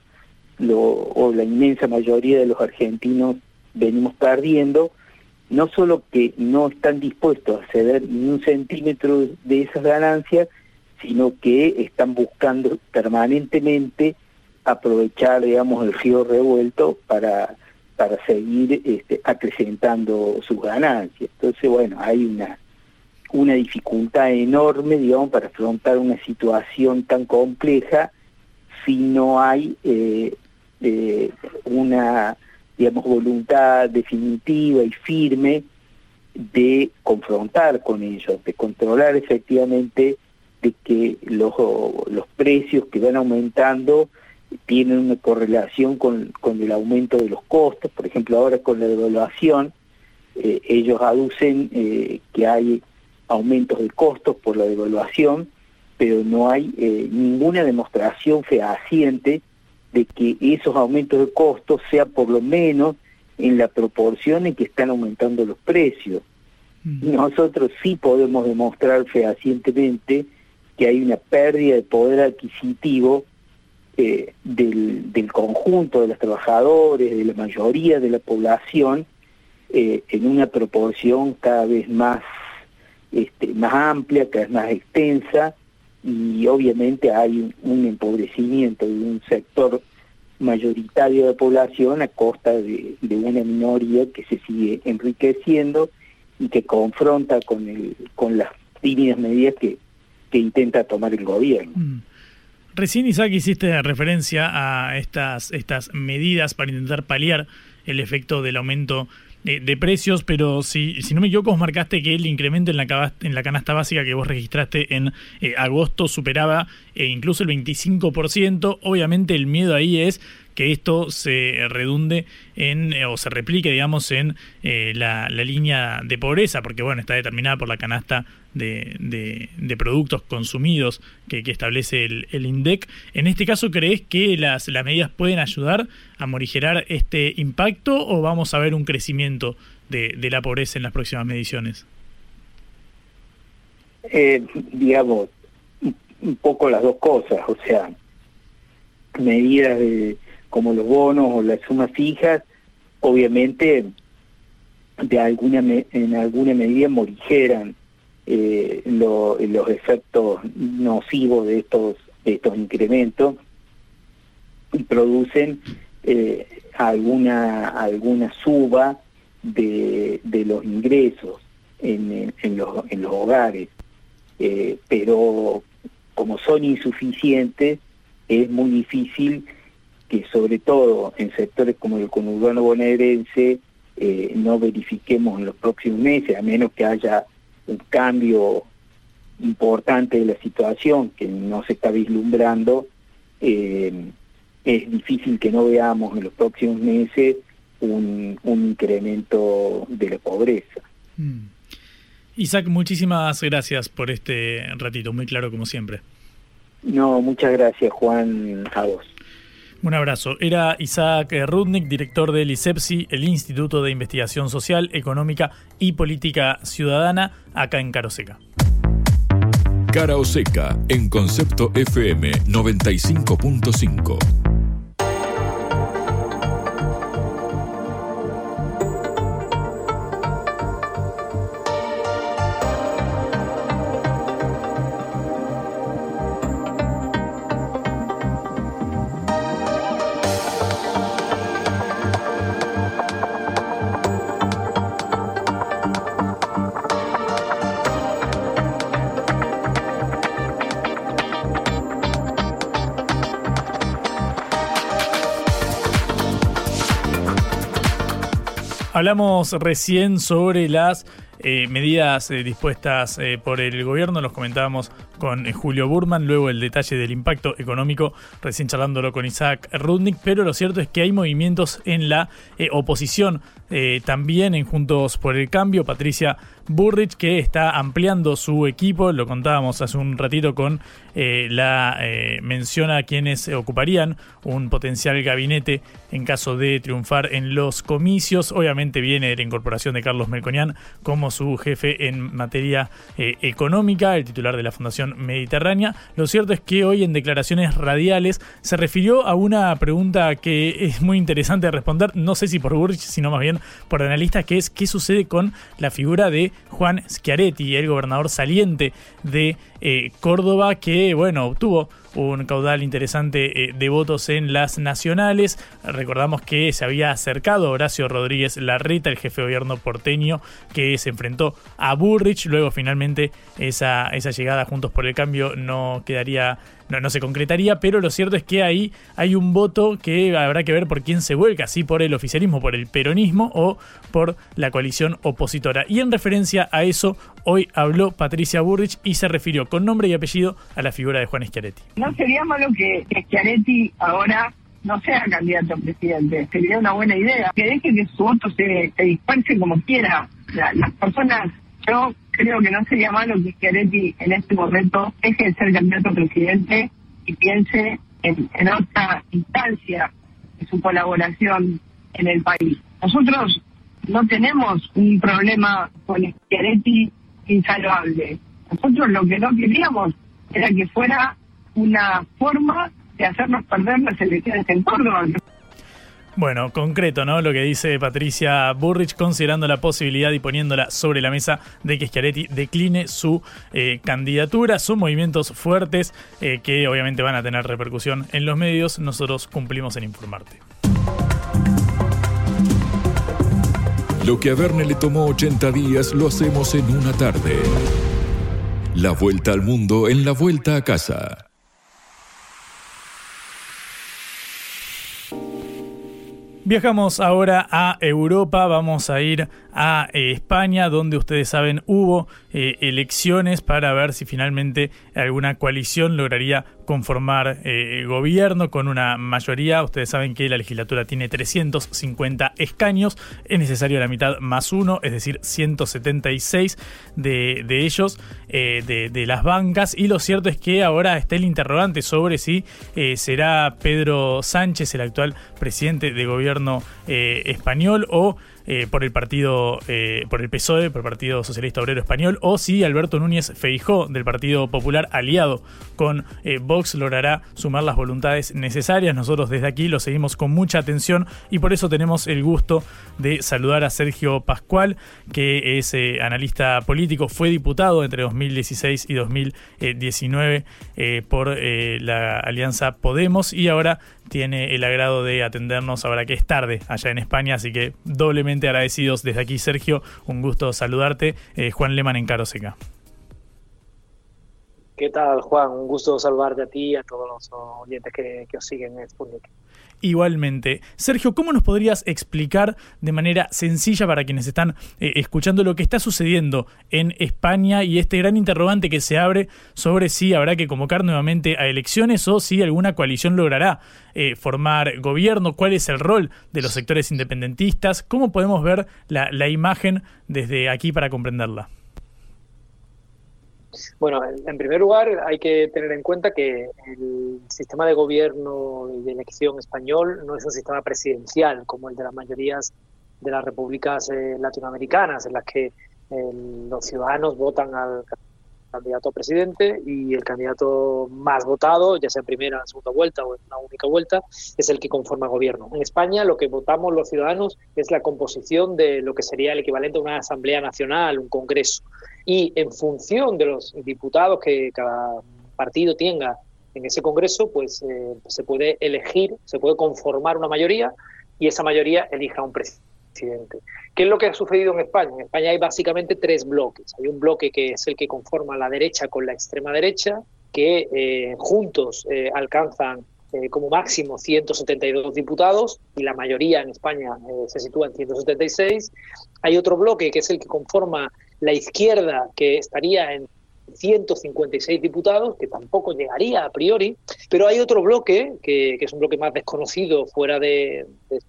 o la inmensa mayoría de los argentinos venimos perdiendo, no solo que no están dispuestos a ceder ni un centímetro de esas ganancias, sino que están buscando permanentemente aprovechar, digamos, el río revuelto para, para seguir este, acrecentando sus ganancias. Entonces, bueno, hay una, una dificultad enorme, digamos, para afrontar una situación tan compleja si no hay eh, eh, una digamos, voluntad definitiva y firme de confrontar con ellos, de controlar efectivamente de que los, los precios que van aumentando tienen una correlación con, con el aumento de los costos, por ejemplo ahora con la devaluación, eh, ellos aducen eh, que hay aumentos de costos por la devaluación, pero no hay eh, ninguna demostración fehaciente de que esos aumentos de costos sea por lo menos en la proporción en que están aumentando los precios. Mm. Nosotros sí podemos demostrar fehacientemente que hay una pérdida de poder adquisitivo eh, del, conjunto de los trabajadores, de la mayoría de la población, eh, en una proporción cada vez más, este, más amplia, cada vez más extensa, y obviamente hay un, empobrecimiento de un sector mayoritario de población a costa de, una minoría que se sigue enriqueciendo y que confronta con, el, con las tímidas medidas que, que intenta tomar el gobierno. Mm. Recién, Isaac, hiciste referencia a estas, estas medidas para intentar paliar el efecto del aumento de, precios, pero si, si no me equivoco, marcaste que el incremento en la, la canasta básica que vos registraste en eh, agosto superaba eh, incluso el 25%. Obviamente el miedo ahí es que esto se redunde en eh, o se replique, digamos, en la, línea de pobreza, porque bueno, está determinada por la canasta de, productos consumidos que, establece el, el, INDEC. En este caso, ¿crees que las, las medidas pueden ayudar a morigerar este impacto o vamos a ver un crecimiento de, de la pobreza en las próximas mediciones? Eh, digamos, un poco las dos cosas, o sea, medidas de, como los bonos o las sumas fijas, obviamente de alguna en alguna medida morigeran eh, los efectos nocivos de estos, de estos incrementos y producen eh, alguna alguna suba de, de los ingresos en, en, los, en los hogares, eh, pero como son insuficientes, es muy difícil que sobre todo en sectores como el conurbano bonaerense no verifiquemos en los próximos meses, a menos que haya un cambio importante de la situación que no se está vislumbrando, eh, es difícil que no veamos en los próximos meses un, un incremento de la pobreza. Mm. Isaac, muchísimas gracias por este ratito, muy claro como siempre. No, muchas gracias Juan, a vos. Un abrazo. Era Isaac Rudnick, director del ISEPSI, el Instituto de Investigación Social, Económica y Política Ciudadana, acá en Caroseca. Cara en Concepto FM 95.5. Hablamos recién sobre las eh, medidas eh, dispuestas eh, por el gobierno, los comentábamos con Julio Burman, luego el detalle del impacto económico, recién charlándolo con Isaac Rudnick, pero lo cierto es que hay movimientos en la oposición, también en Juntos por el Cambio, Patricia Burrich, que está ampliando su equipo, lo contábamos hace un ratito con eh, la eh, mención a quienes ocuparían un potencial gabinete en caso de triunfar en los comicios. Obviamente viene de la incorporación de Carlos Melconian como su jefe en materia eh, económica, el titular de la Fundación Mediterránea. Lo cierto es que hoy en declaraciones radiales se refirió a una pregunta que es muy interesante de responder, no sé si por Burrich, sino más bien por analistas, que es qué sucede con la figura de Juan Schiaretti, el gobernador saliente de eh, Córdoba, que bueno, obtuvo un caudal interesante eh, de votos en las nacionales. Recordamos que se había acercado Horacio Rodríguez Larreta, el jefe de gobierno porteño, que se enfrentó a Burrich. Luego finalmente esa, esa llegada Juntos por el Cambio no quedaría no, no se concretaría, pero lo cierto es que ahí hay un voto que habrá que ver por quién se vuelca, si por el oficialismo, por el peronismo o por la coalición opositora. Y en referencia a eso, hoy habló Patricia Burrich y se refirió con nombre y apellido a la figura de Juan Schiaretti. No sería malo que Schiaretti ahora no sea candidato a presidente. Sería una buena idea. Que deje que su voto se, disperse como quiera. las personas, yo creo que no sería malo que Schiaretti en este momento deje de ser candidato a presidente y piense en, otra instancia de su colaboración en el país. Nosotros no tenemos un problema con Schiaretti insalvable. Nosotros lo que no queríamos era que fuera una forma de hacernos perder las elecciones en Córdoba. Bueno, concreto, ¿no? Lo que dice Patricia Burrich, considerando la posibilidad y poniéndola sobre la mesa de que Schiaretti decline su eh, candidatura. Son movimientos fuertes eh, que obviamente van a tener repercusión en los medios. Nosotros cumplimos en informarte. Lo que a Verne le tomó 80 días lo hacemos en una tarde. La vuelta al mundo en la vuelta a casa. Viajamos ahora a Europa, vamos a ir a España, donde ustedes saben hubo eh, elecciones para ver si finalmente alguna coalición lograría conformar eh, gobierno con una mayoría. Ustedes saben que la legislatura tiene 350 escaños, es necesario la mitad más uno, es decir, 176 de, de ellos, eh, de, las bancas. Y lo cierto es que ahora está el interrogante sobre si será Pedro Sánchez, el actual presidente de gobierno español, o eh, por el partido, eh, por el PSOE, por el Partido Socialista Obrero Español, o si Alberto Núñez Feijó del Partido Popular, aliado con eh, Vox, logrará sumar las voluntades necesarias. Nosotros desde aquí lo seguimos con mucha atención y por eso tenemos el gusto de saludar a Sergio Pascual, que es analista político, fue diputado entre 2016 y 2019 por la Alianza Podemos y ahora tiene el agrado de atendernos ahora que es tarde allá en España, así que doblemente agradecidos desde aquí, Sergio. Un gusto saludarte. Eh, Juan Leman en Caroseca. ¿Qué tal, Juan? Un gusto saludarte a ti y a todos los oyentes que, que os siguen en Sputnik. Igualmente. Sergio, ¿cómo nos podrías explicar de manera sencilla para quienes están eh, escuchando lo que está sucediendo en España y este gran interrogante que se abre sobre si habrá que convocar nuevamente a elecciones o si alguna coalición logrará eh, formar gobierno? ¿Cuál es el rol de los sectores independentistas? ¿Cómo podemos ver la, la imagen desde aquí para comprenderla? Bueno, en primer lugar hay que tener en cuenta que el sistema de gobierno y de elección español no es un sistema presidencial como el de las mayorías de las repúblicas eh, latinoamericanas, en las que eh, los ciudadanos votan al candidato a presidente y el candidato más votado, ya sea en primera, segunda vuelta o en una única vuelta, es el que conforma gobierno. En España lo que votamos los ciudadanos es la composición de lo que sería el equivalente a una asamblea nacional, un congreso. Y en función de los diputados que cada partido tenga en ese congreso, pues eh, se puede elegir, se puede conformar una mayoría y esa mayoría elija un presidente. ¿Qué es lo que ha sucedido en España? En España hay básicamente tres bloques. Hay un bloque que es el que conforma la derecha con la extrema derecha, que eh, juntos eh, alcanzan eh, como máximo 172 diputados y la mayoría en España se sitúa en 176. Hay otro bloque que es el que conforma la izquierda, que estaría en 156 diputados, que tampoco llegaría a priori, pero hay otro bloque, que, es un bloque más desconocido fuera de de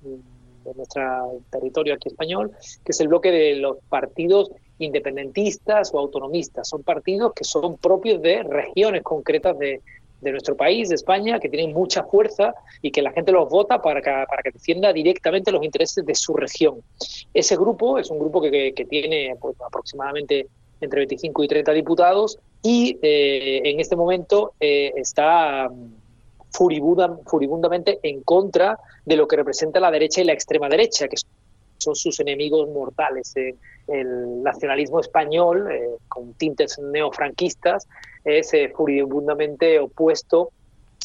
nuestro territorio aquí español, que es el bloque de los partidos independentistas o autonomistas. Son partidos que son propios de regiones concretas de, de nuestro país, de España, que tienen mucha fuerza y que la gente los vota para que, para que defienda directamente los intereses de su región. Ese grupo es un grupo que, que, tiene pues, aproximadamente entre 25 y 30 diputados y eh, en este momento eh, está furibundamente en contra de lo que representa la derecha y la extrema derecha, que son sus enemigos mortales. Eh, el nacionalismo español, eh, con tintes neofranquistas, es eh, furibundamente opuesto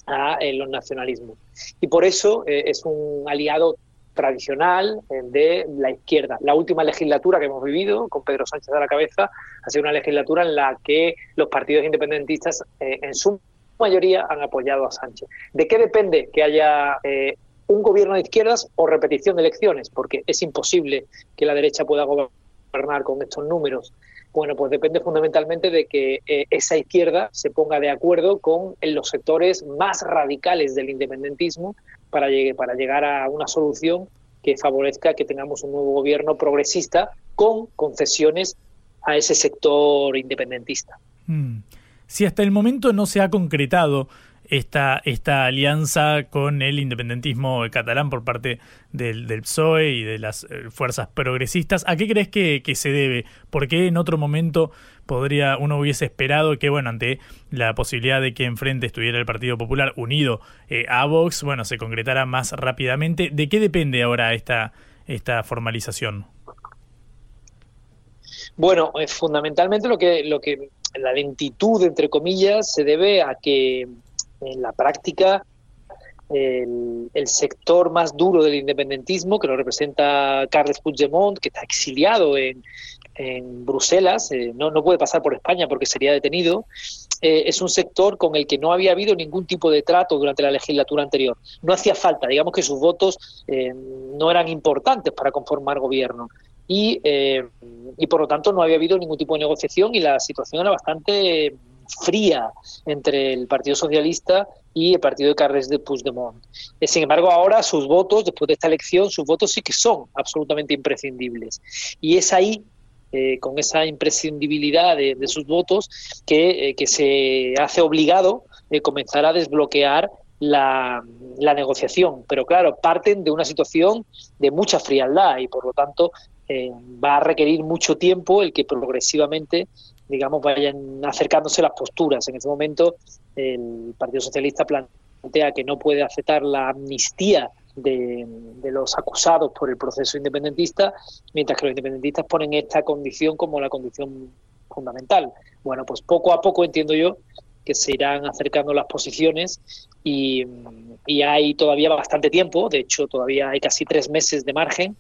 a los nacionalismos. Y por eso es un aliado tradicional de la izquierda. La última legislatura que hemos vivido, con Pedro Sánchez a la cabeza, ha sido una legislatura en la que los partidos independentistas, en su mayoría han apoyado a Sánchez. ¿De qué depende que haya eh, un gobierno de izquierdas o repetición de elecciones? Porque es imposible que la derecha pueda gobernar con estos números. Bueno, pues depende fundamentalmente de que eh, esa izquierda se ponga de acuerdo con los sectores más radicales del independentismo para, llegar a una solución que favorezca que tengamos un nuevo gobierno progresista con concesiones a ese sector independentista. Mm si hasta el momento no se ha concretado esta, esta alianza con el independentismo catalán por parte del, PSOE y de las eh, fuerzas progresistas, ¿a qué crees que, se debe? ¿Por qué en otro momento podría uno hubiese esperado que, bueno, ante la posibilidad de que enfrente estuviera el Partido Popular unido eh, a Vox, bueno, se concretara más rápidamente? ¿De qué depende ahora esta, esta formalización? Bueno, eh, fundamentalmente lo que, lo que la lentitud, entre comillas, se debe a que en la práctica el, sector más duro del independentismo, que lo representa Carles Puigdemont, que está exiliado en, Bruselas, eh, no, no puede pasar por España porque sería detenido, eh, es un sector con el que no había habido ningún tipo de trato durante la legislatura anterior. No hacía falta, digamos que sus votos eh, no eran importantes para conformar gobierno y, eh, y por lo tanto no había habido ningún tipo de negociación y la situación era bastante fría entre el Partido Socialista y el partido de Carles de Puigdemont. Eh, sin embargo, ahora sus votos, después de esta elección, sus votos sí que son absolutamente imprescindibles. Y es ahí, eh, con esa imprescindibilidad de, sus votos, que, que, se hace obligado comenzar a desbloquear la, la, negociación. Pero claro, parten de una situación de mucha frialdad y por lo tanto eh, va a requerir mucho tiempo el que progresivamente, digamos, vayan acercándose las posturas. En este momento, el Partido Socialista plantea que no puede aceptar la amnistía de, los acusados por el proceso independentista, mientras que los independentistas ponen esta condición como la condición fundamental. Bueno, pues poco a poco entiendo yo que se irán acercando las posiciones y, y hay todavía bastante tiempo, de hecho todavía hay casi tres meses de margen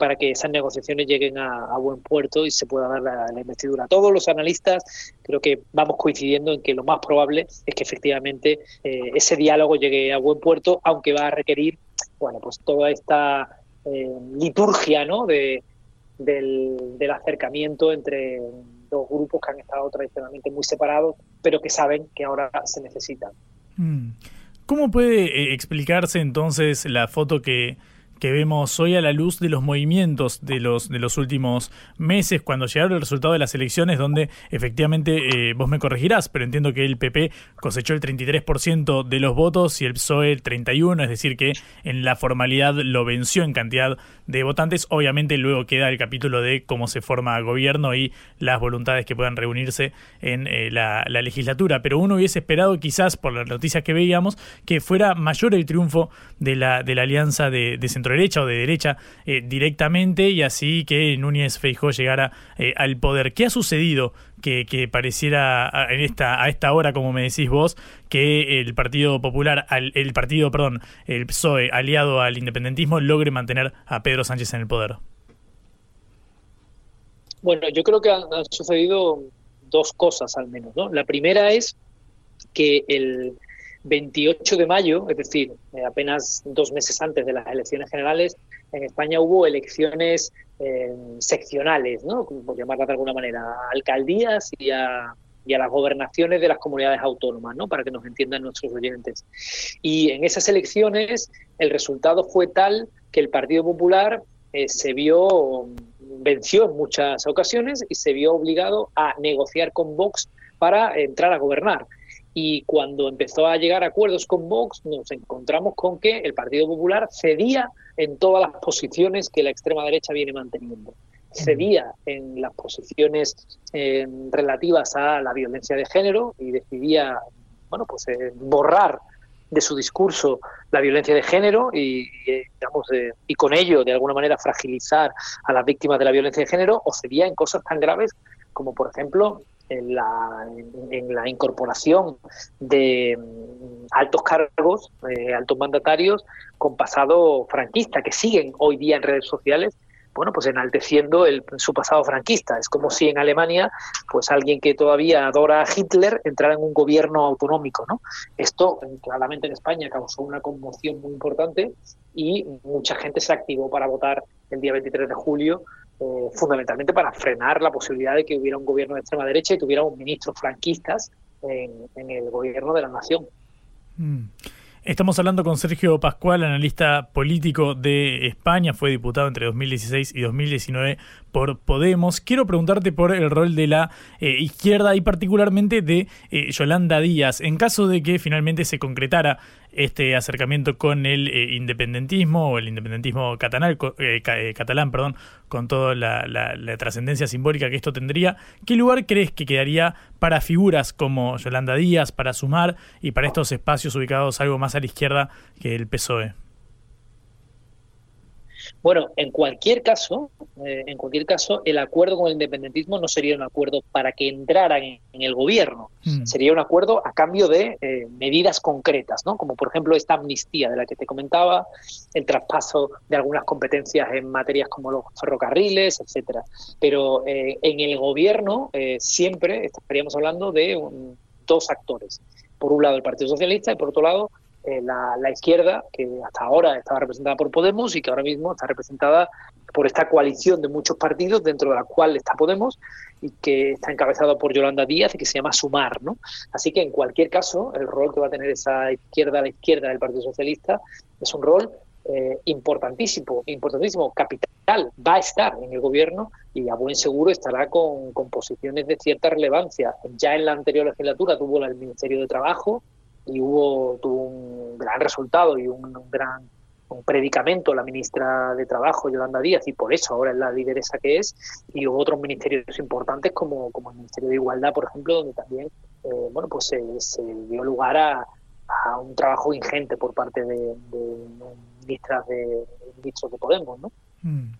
para que esas negociaciones lleguen a, buen puerto y se pueda dar la, investidura. Todos los analistas creo que vamos coincidiendo en que lo más probable es que efectivamente eh, ese diálogo llegue a buen puerto, aunque va a requerir bueno, pues toda esta eh, liturgia ¿no? de, del, del acercamiento entre dos grupos que han estado tradicionalmente muy separados, pero que saben que ahora se necesitan. Mm. ¿Cómo puede eh, explicarse entonces la foto que, que vemos hoy a la luz de los movimientos de los, de los últimos meses, cuando llegaron el resultado de las elecciones, donde efectivamente eh, vos me corregirás, pero entiendo que el PP cosechó el 33% de los votos y el PSOE el 31%, es decir, que en la formalidad lo venció en cantidad de votantes. Obviamente luego queda el capítulo de cómo se forma gobierno y las voluntades que puedan reunirse en eh, la, legislatura, pero uno hubiese esperado quizás por las noticias que veíamos que fuera mayor el triunfo de la, de la alianza de, centro derecha o de derecha eh, directamente y así que Núñez Feijó llegara eh, al poder. ¿Qué ha sucedido que, pareciera en esta, a esta hora, como me decís vos, que el Partido Popular, el partido, perdón, el PSOE aliado al independentismo logre mantener a Pedro Sánchez en el poder? Bueno, yo creo que han, sucedido dos cosas al menos. ¿no? La primera es que el, 28 de mayo, es decir, eh, apenas dos meses antes de las elecciones generales, en España hubo elecciones eh, seccionales, ¿no? por llamarlas de alguna manera, a alcaldías y a, y a las gobernaciones de las comunidades autónomas, ¿no? para que nos entiendan nuestros oyentes. Y en esas elecciones el resultado fue tal que el Partido Popular eh, se vio, venció en muchas ocasiones y se vio obligado a negociar con Vox para entrar a gobernar. Y cuando empezó a llegar a acuerdos con Vox, nos encontramos con que el Partido Popular cedía en todas las posiciones que la extrema derecha viene manteniendo. Cedía en las posiciones eh, relativas a la violencia de género y decidía, bueno, pues eh, borrar de su discurso la violencia de género y, eh, digamos, y con ello de alguna manera fragilizar a las víctimas de la violencia de género o cedía en cosas tan graves como por ejemplo en la, en, la incorporación de mm, altos cargos, eh, altos mandatarios con pasado franquista, que siguen hoy día en redes sociales, bueno, pues enalteciendo el, su pasado franquista. Es como si en Alemania, pues alguien que todavía adora a Hitler entrara en un gobierno autonómico, ¿no? Esto, claramente en España, causó una conmoción muy importante y mucha gente se activó para votar el día 23 de julio eh, fundamentalmente para frenar la posibilidad de que hubiera un gobierno de extrema derecha y tuviéramos ministros franquistas en, el gobierno de la nación. Mm. Estamos hablando con Sergio Pascual, analista político de España, fue diputado entre 2016 y 2019 por Podemos. Quiero preguntarte por el rol de la eh, izquierda y particularmente de eh, Yolanda Díaz. En caso de que finalmente se concretara este acercamiento con el eh, independentismo o el independentismo catalán, catalán perdón, con toda la, la trascendencia simbólica que esto tendría, ¿qué lugar crees que quedaría para figuras como Yolanda Díaz, para sumar y para estos espacios ubicados algo más a la izquierda que el PSOE? Bueno, en cualquier caso, eh, en cualquier caso, el acuerdo con el independentismo no sería un acuerdo para que entraran en, el gobierno, mm. sería un acuerdo a cambio de eh, medidas concretas, ¿no? Como por ejemplo esta amnistía de la que te comentaba, el traspaso de algunas competencias en materias como los ferrocarriles, etcétera. Pero eh, en el gobierno siempre estaríamos hablando de dos actores. Por un lado el Partido Socialista y por otro lado eh, la, izquierda, que hasta ahora estaba representada por Podemos y que ahora mismo está representada por esta coalición de muchos partidos dentro de la cual está Podemos y que está encabezado por Yolanda Díaz y que se llama Sumar. ¿no? Así que en cualquier caso, el rol que va a tener esa izquierda a la izquierda del Partido Socialista es un rol eh, importantísimo, importantísimo, capital, va a estar en el gobierno y a buen seguro estará con, con posiciones de cierta relevancia. Ya en la anterior legislatura tuvo el Ministerio de Trabajo, y hubo tuvo un gran resultado y un, gran un predicamento la ministra de Trabajo, Yolanda Díaz, y por eso ahora es la lideresa que es, y hubo otros ministerios importantes como, como el Ministerio de Igualdad, por ejemplo, donde también eh, bueno pues se, dio lugar a, un trabajo ingente por parte de, ministras de ministros de Podemos, ¿no? Mm.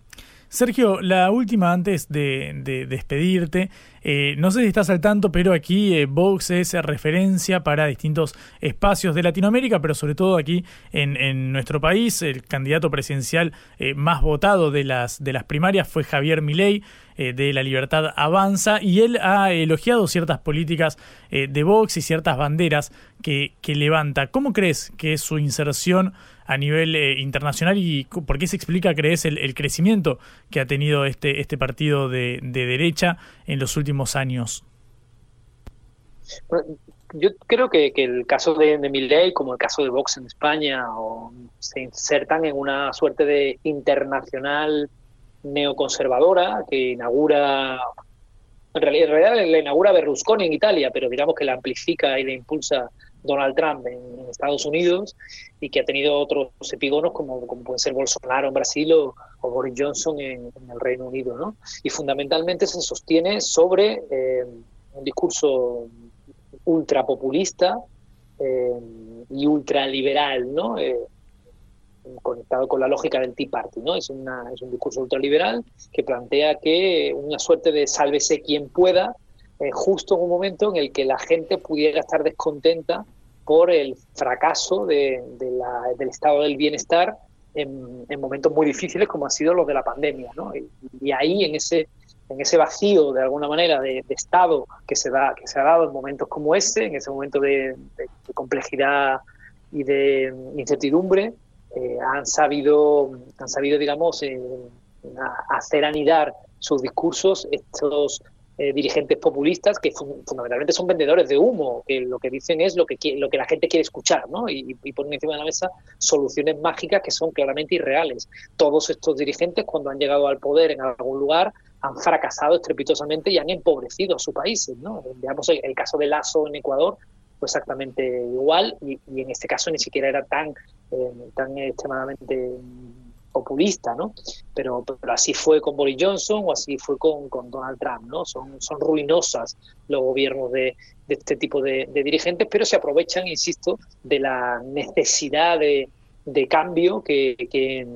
Sergio, la última antes de, despedirte. Eh, no sé si estás al tanto, pero aquí eh, Vox es referencia para distintos espacios de Latinoamérica, pero sobre todo aquí en, nuestro país. El candidato presidencial eh, más votado de las, de las primarias fue Javier Milei. de La Libertad Avanza y él ha elogiado ciertas políticas de Vox y ciertas banderas que, que levanta. ¿Cómo crees que es su inserción a nivel eh, internacional y por qué se explica, crees, el, crecimiento que ha tenido este, este partido de, derecha en los últimos años? yo creo que, el caso de, de Milley, como el caso de Vox en España, se insertan en una suerte de internacional neoconservadora que inaugura, en realidad, en realidad la inaugura Berlusconi en Italia, pero digamos que la amplifica y la impulsa Donald Trump en, Estados Unidos y que ha tenido otros epigonos como, como ser Bolsonaro en Brasil o, Boris Johnson en, el Reino Unido. ¿no? Y fundamentalmente se sostiene sobre eh, un discurso ultrapopulista eh, y ultraliberal, ¿no? Eh, conectado con la lógica del Tea Party, ¿no? Es, es un discurso ultraliberal que plantea que una suerte de sálvese quien pueda, eh, justo en un momento en el que la gente pudiera estar descontenta por el fracaso de, del estado del bienestar en, momentos muy difíciles como han sido los de la pandemia. Y, ahí, en ese, en ese vacío, de alguna manera, de, estado que se, da, que se ha dado en momentos como este, en ese momento de, complejidad y de incertidumbre, eh, han sabido, han sabido digamos, eh, hacer anidar sus discursos estos eh, dirigentes populistas que fundamentalmente son vendedores de humo, que lo que dicen es lo que, lo que la gente quiere escuchar, ¿no? Y, ponen encima de la mesa soluciones mágicas que son claramente irreales. Todos estos dirigentes, cuando han llegado al poder en algún lugar, han fracasado estrepitosamente y han empobrecido a sus países, ¿no? Veamos el, caso de Lazo en Ecuador, fue exactamente igual y, en este caso ni siquiera era tan, eh, tan extremadamente populista, ¿no? Pero, pero, así fue con Boris Johnson o así fue con, con Donald Trump, ¿no? Son, son ruinosas los gobiernos de, de este tipo de, dirigentes, pero se aprovechan, insisto, de la necesidad de, de cambio que, que,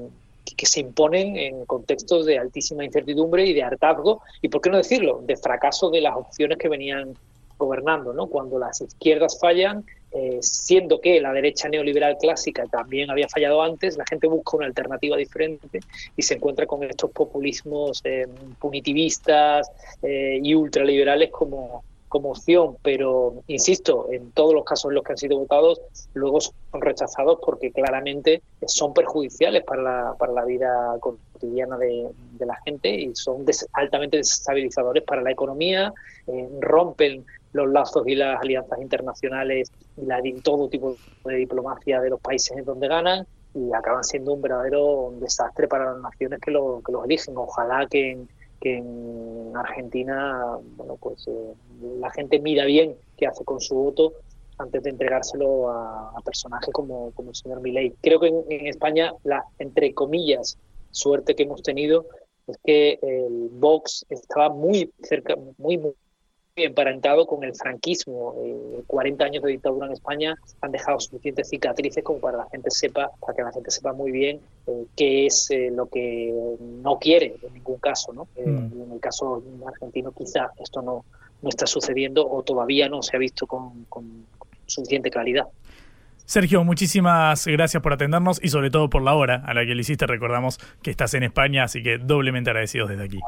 que, se imponen en contextos de altísima incertidumbre y de hartazgo, y por qué no decirlo, de fracaso de las opciones que venían gobernando, ¿no? Cuando las izquierdas fallan, eh, siendo que la derecha neoliberal clásica también había fallado antes, la gente busca una alternativa diferente y se encuentra con estos populismos eh, punitivistas eh, y ultraliberales como, como opción, pero insisto, en todos los casos en los que han sido votados, luego son rechazados porque claramente son perjudiciales para la, para la vida cotidiana de, la gente y son altamente desestabilizadores para la economía, rompen los lazos y las alianzas internacionales y la, todo tipo de diplomacia de los países en donde ganan y acaban siendo un verdadero desastre para las naciones que, lo, que los eligen. Ojalá que en, que en Argentina bueno, pues, eh, la gente mira bien qué hace con su voto antes de entregárselo a, personajes como, el señor Milei. Creo que en, España la, entre comillas, suerte que hemos tenido es que el Vox estaba muy cerca, muy, muy emparentado con el franquismo. 40 eh, años de dictadura en España han dejado suficientes cicatrices como para la gente sepa, para que la gente sepa muy bien eh, qué es eh, lo que no quiere en ningún caso. ¿no? Mm. En el caso argentino quizá esto no, no está sucediendo o todavía no se ha visto con, con suficiente claridad. Sergio, muchísimas gracias por atendernos y sobre todo por la hora a la que le hiciste. Recordamos que estás en España, así que doblemente agradecidos desde aquí.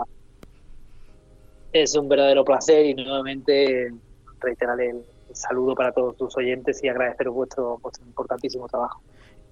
Es un verdadero placer y nuevamente reiterar el saludo para todos tus oyentes y agradecer vuestro, vuestro importantísimo trabajo.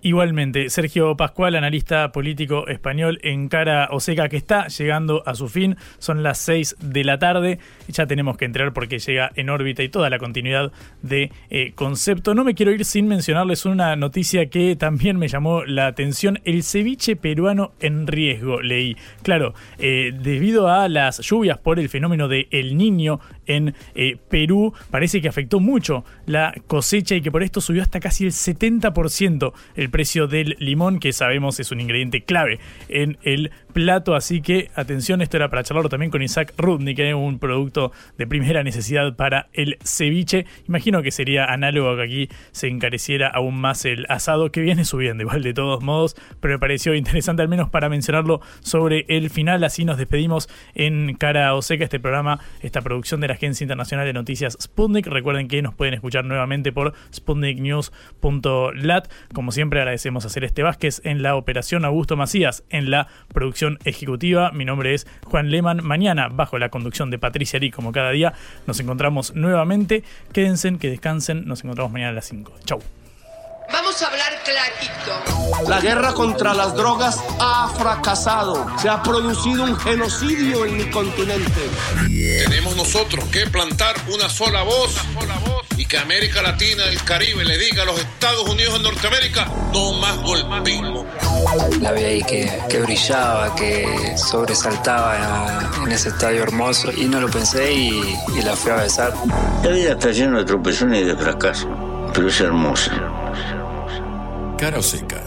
Igualmente, Sergio Pascual, analista político español en cara Oseca, que está llegando a su fin. Son las 6 de la tarde. Ya tenemos que entrar porque llega en órbita y toda la continuidad de eh, concepto. No me quiero ir sin mencionarles una noticia que también me llamó la atención. El ceviche peruano en riesgo, leí. Claro, eh, debido a las lluvias por el fenómeno de El Niño en eh, Perú, parece que afectó mucho la cosecha y que por esto subió hasta casi el 70% el precio del limón, que sabemos es un ingrediente clave en el plato. Así que atención, esto era para charlarlo también con Isaac Rudnick, que es un producto de primera necesidad para el ceviche. Imagino que sería análogo a que aquí se encareciera aún más el asado, que viene subiendo igual de todos modos, pero me pareció interesante al menos para mencionarlo sobre el final. Así nos despedimos en Cara o Seca, este programa, esta producción de la Agencia Internacional de Noticias Sputnik. Recuerden que nos pueden escuchar nuevamente por sputniknews.lat. Como siempre, agradecemos a Celeste Vázquez en la operación, Augusto Macías en la producción ejecutiva. Mi nombre es Juan Leman. Mañana, bajo la conducción de Patricia Ari, como cada día, nos encontramos nuevamente. Quédense, que descansen. Nos encontramos mañana a las 5. Chau. Vamos a hablar clarito. La guerra contra las drogas ha fracasado. Se ha producido un genocidio en mi continente. Tenemos nosotros que plantar una sola voz y que América Latina, el Caribe, le diga a los Estados Unidos de Norteamérica, no más golpismo. La vi ahí que, que brillaba, que sobresaltaba en ese estadio hermoso y no lo pensé y, y la fui a besar. La vida está llena de tropezones y de fracasos, pero es hermosa. Cara o seca.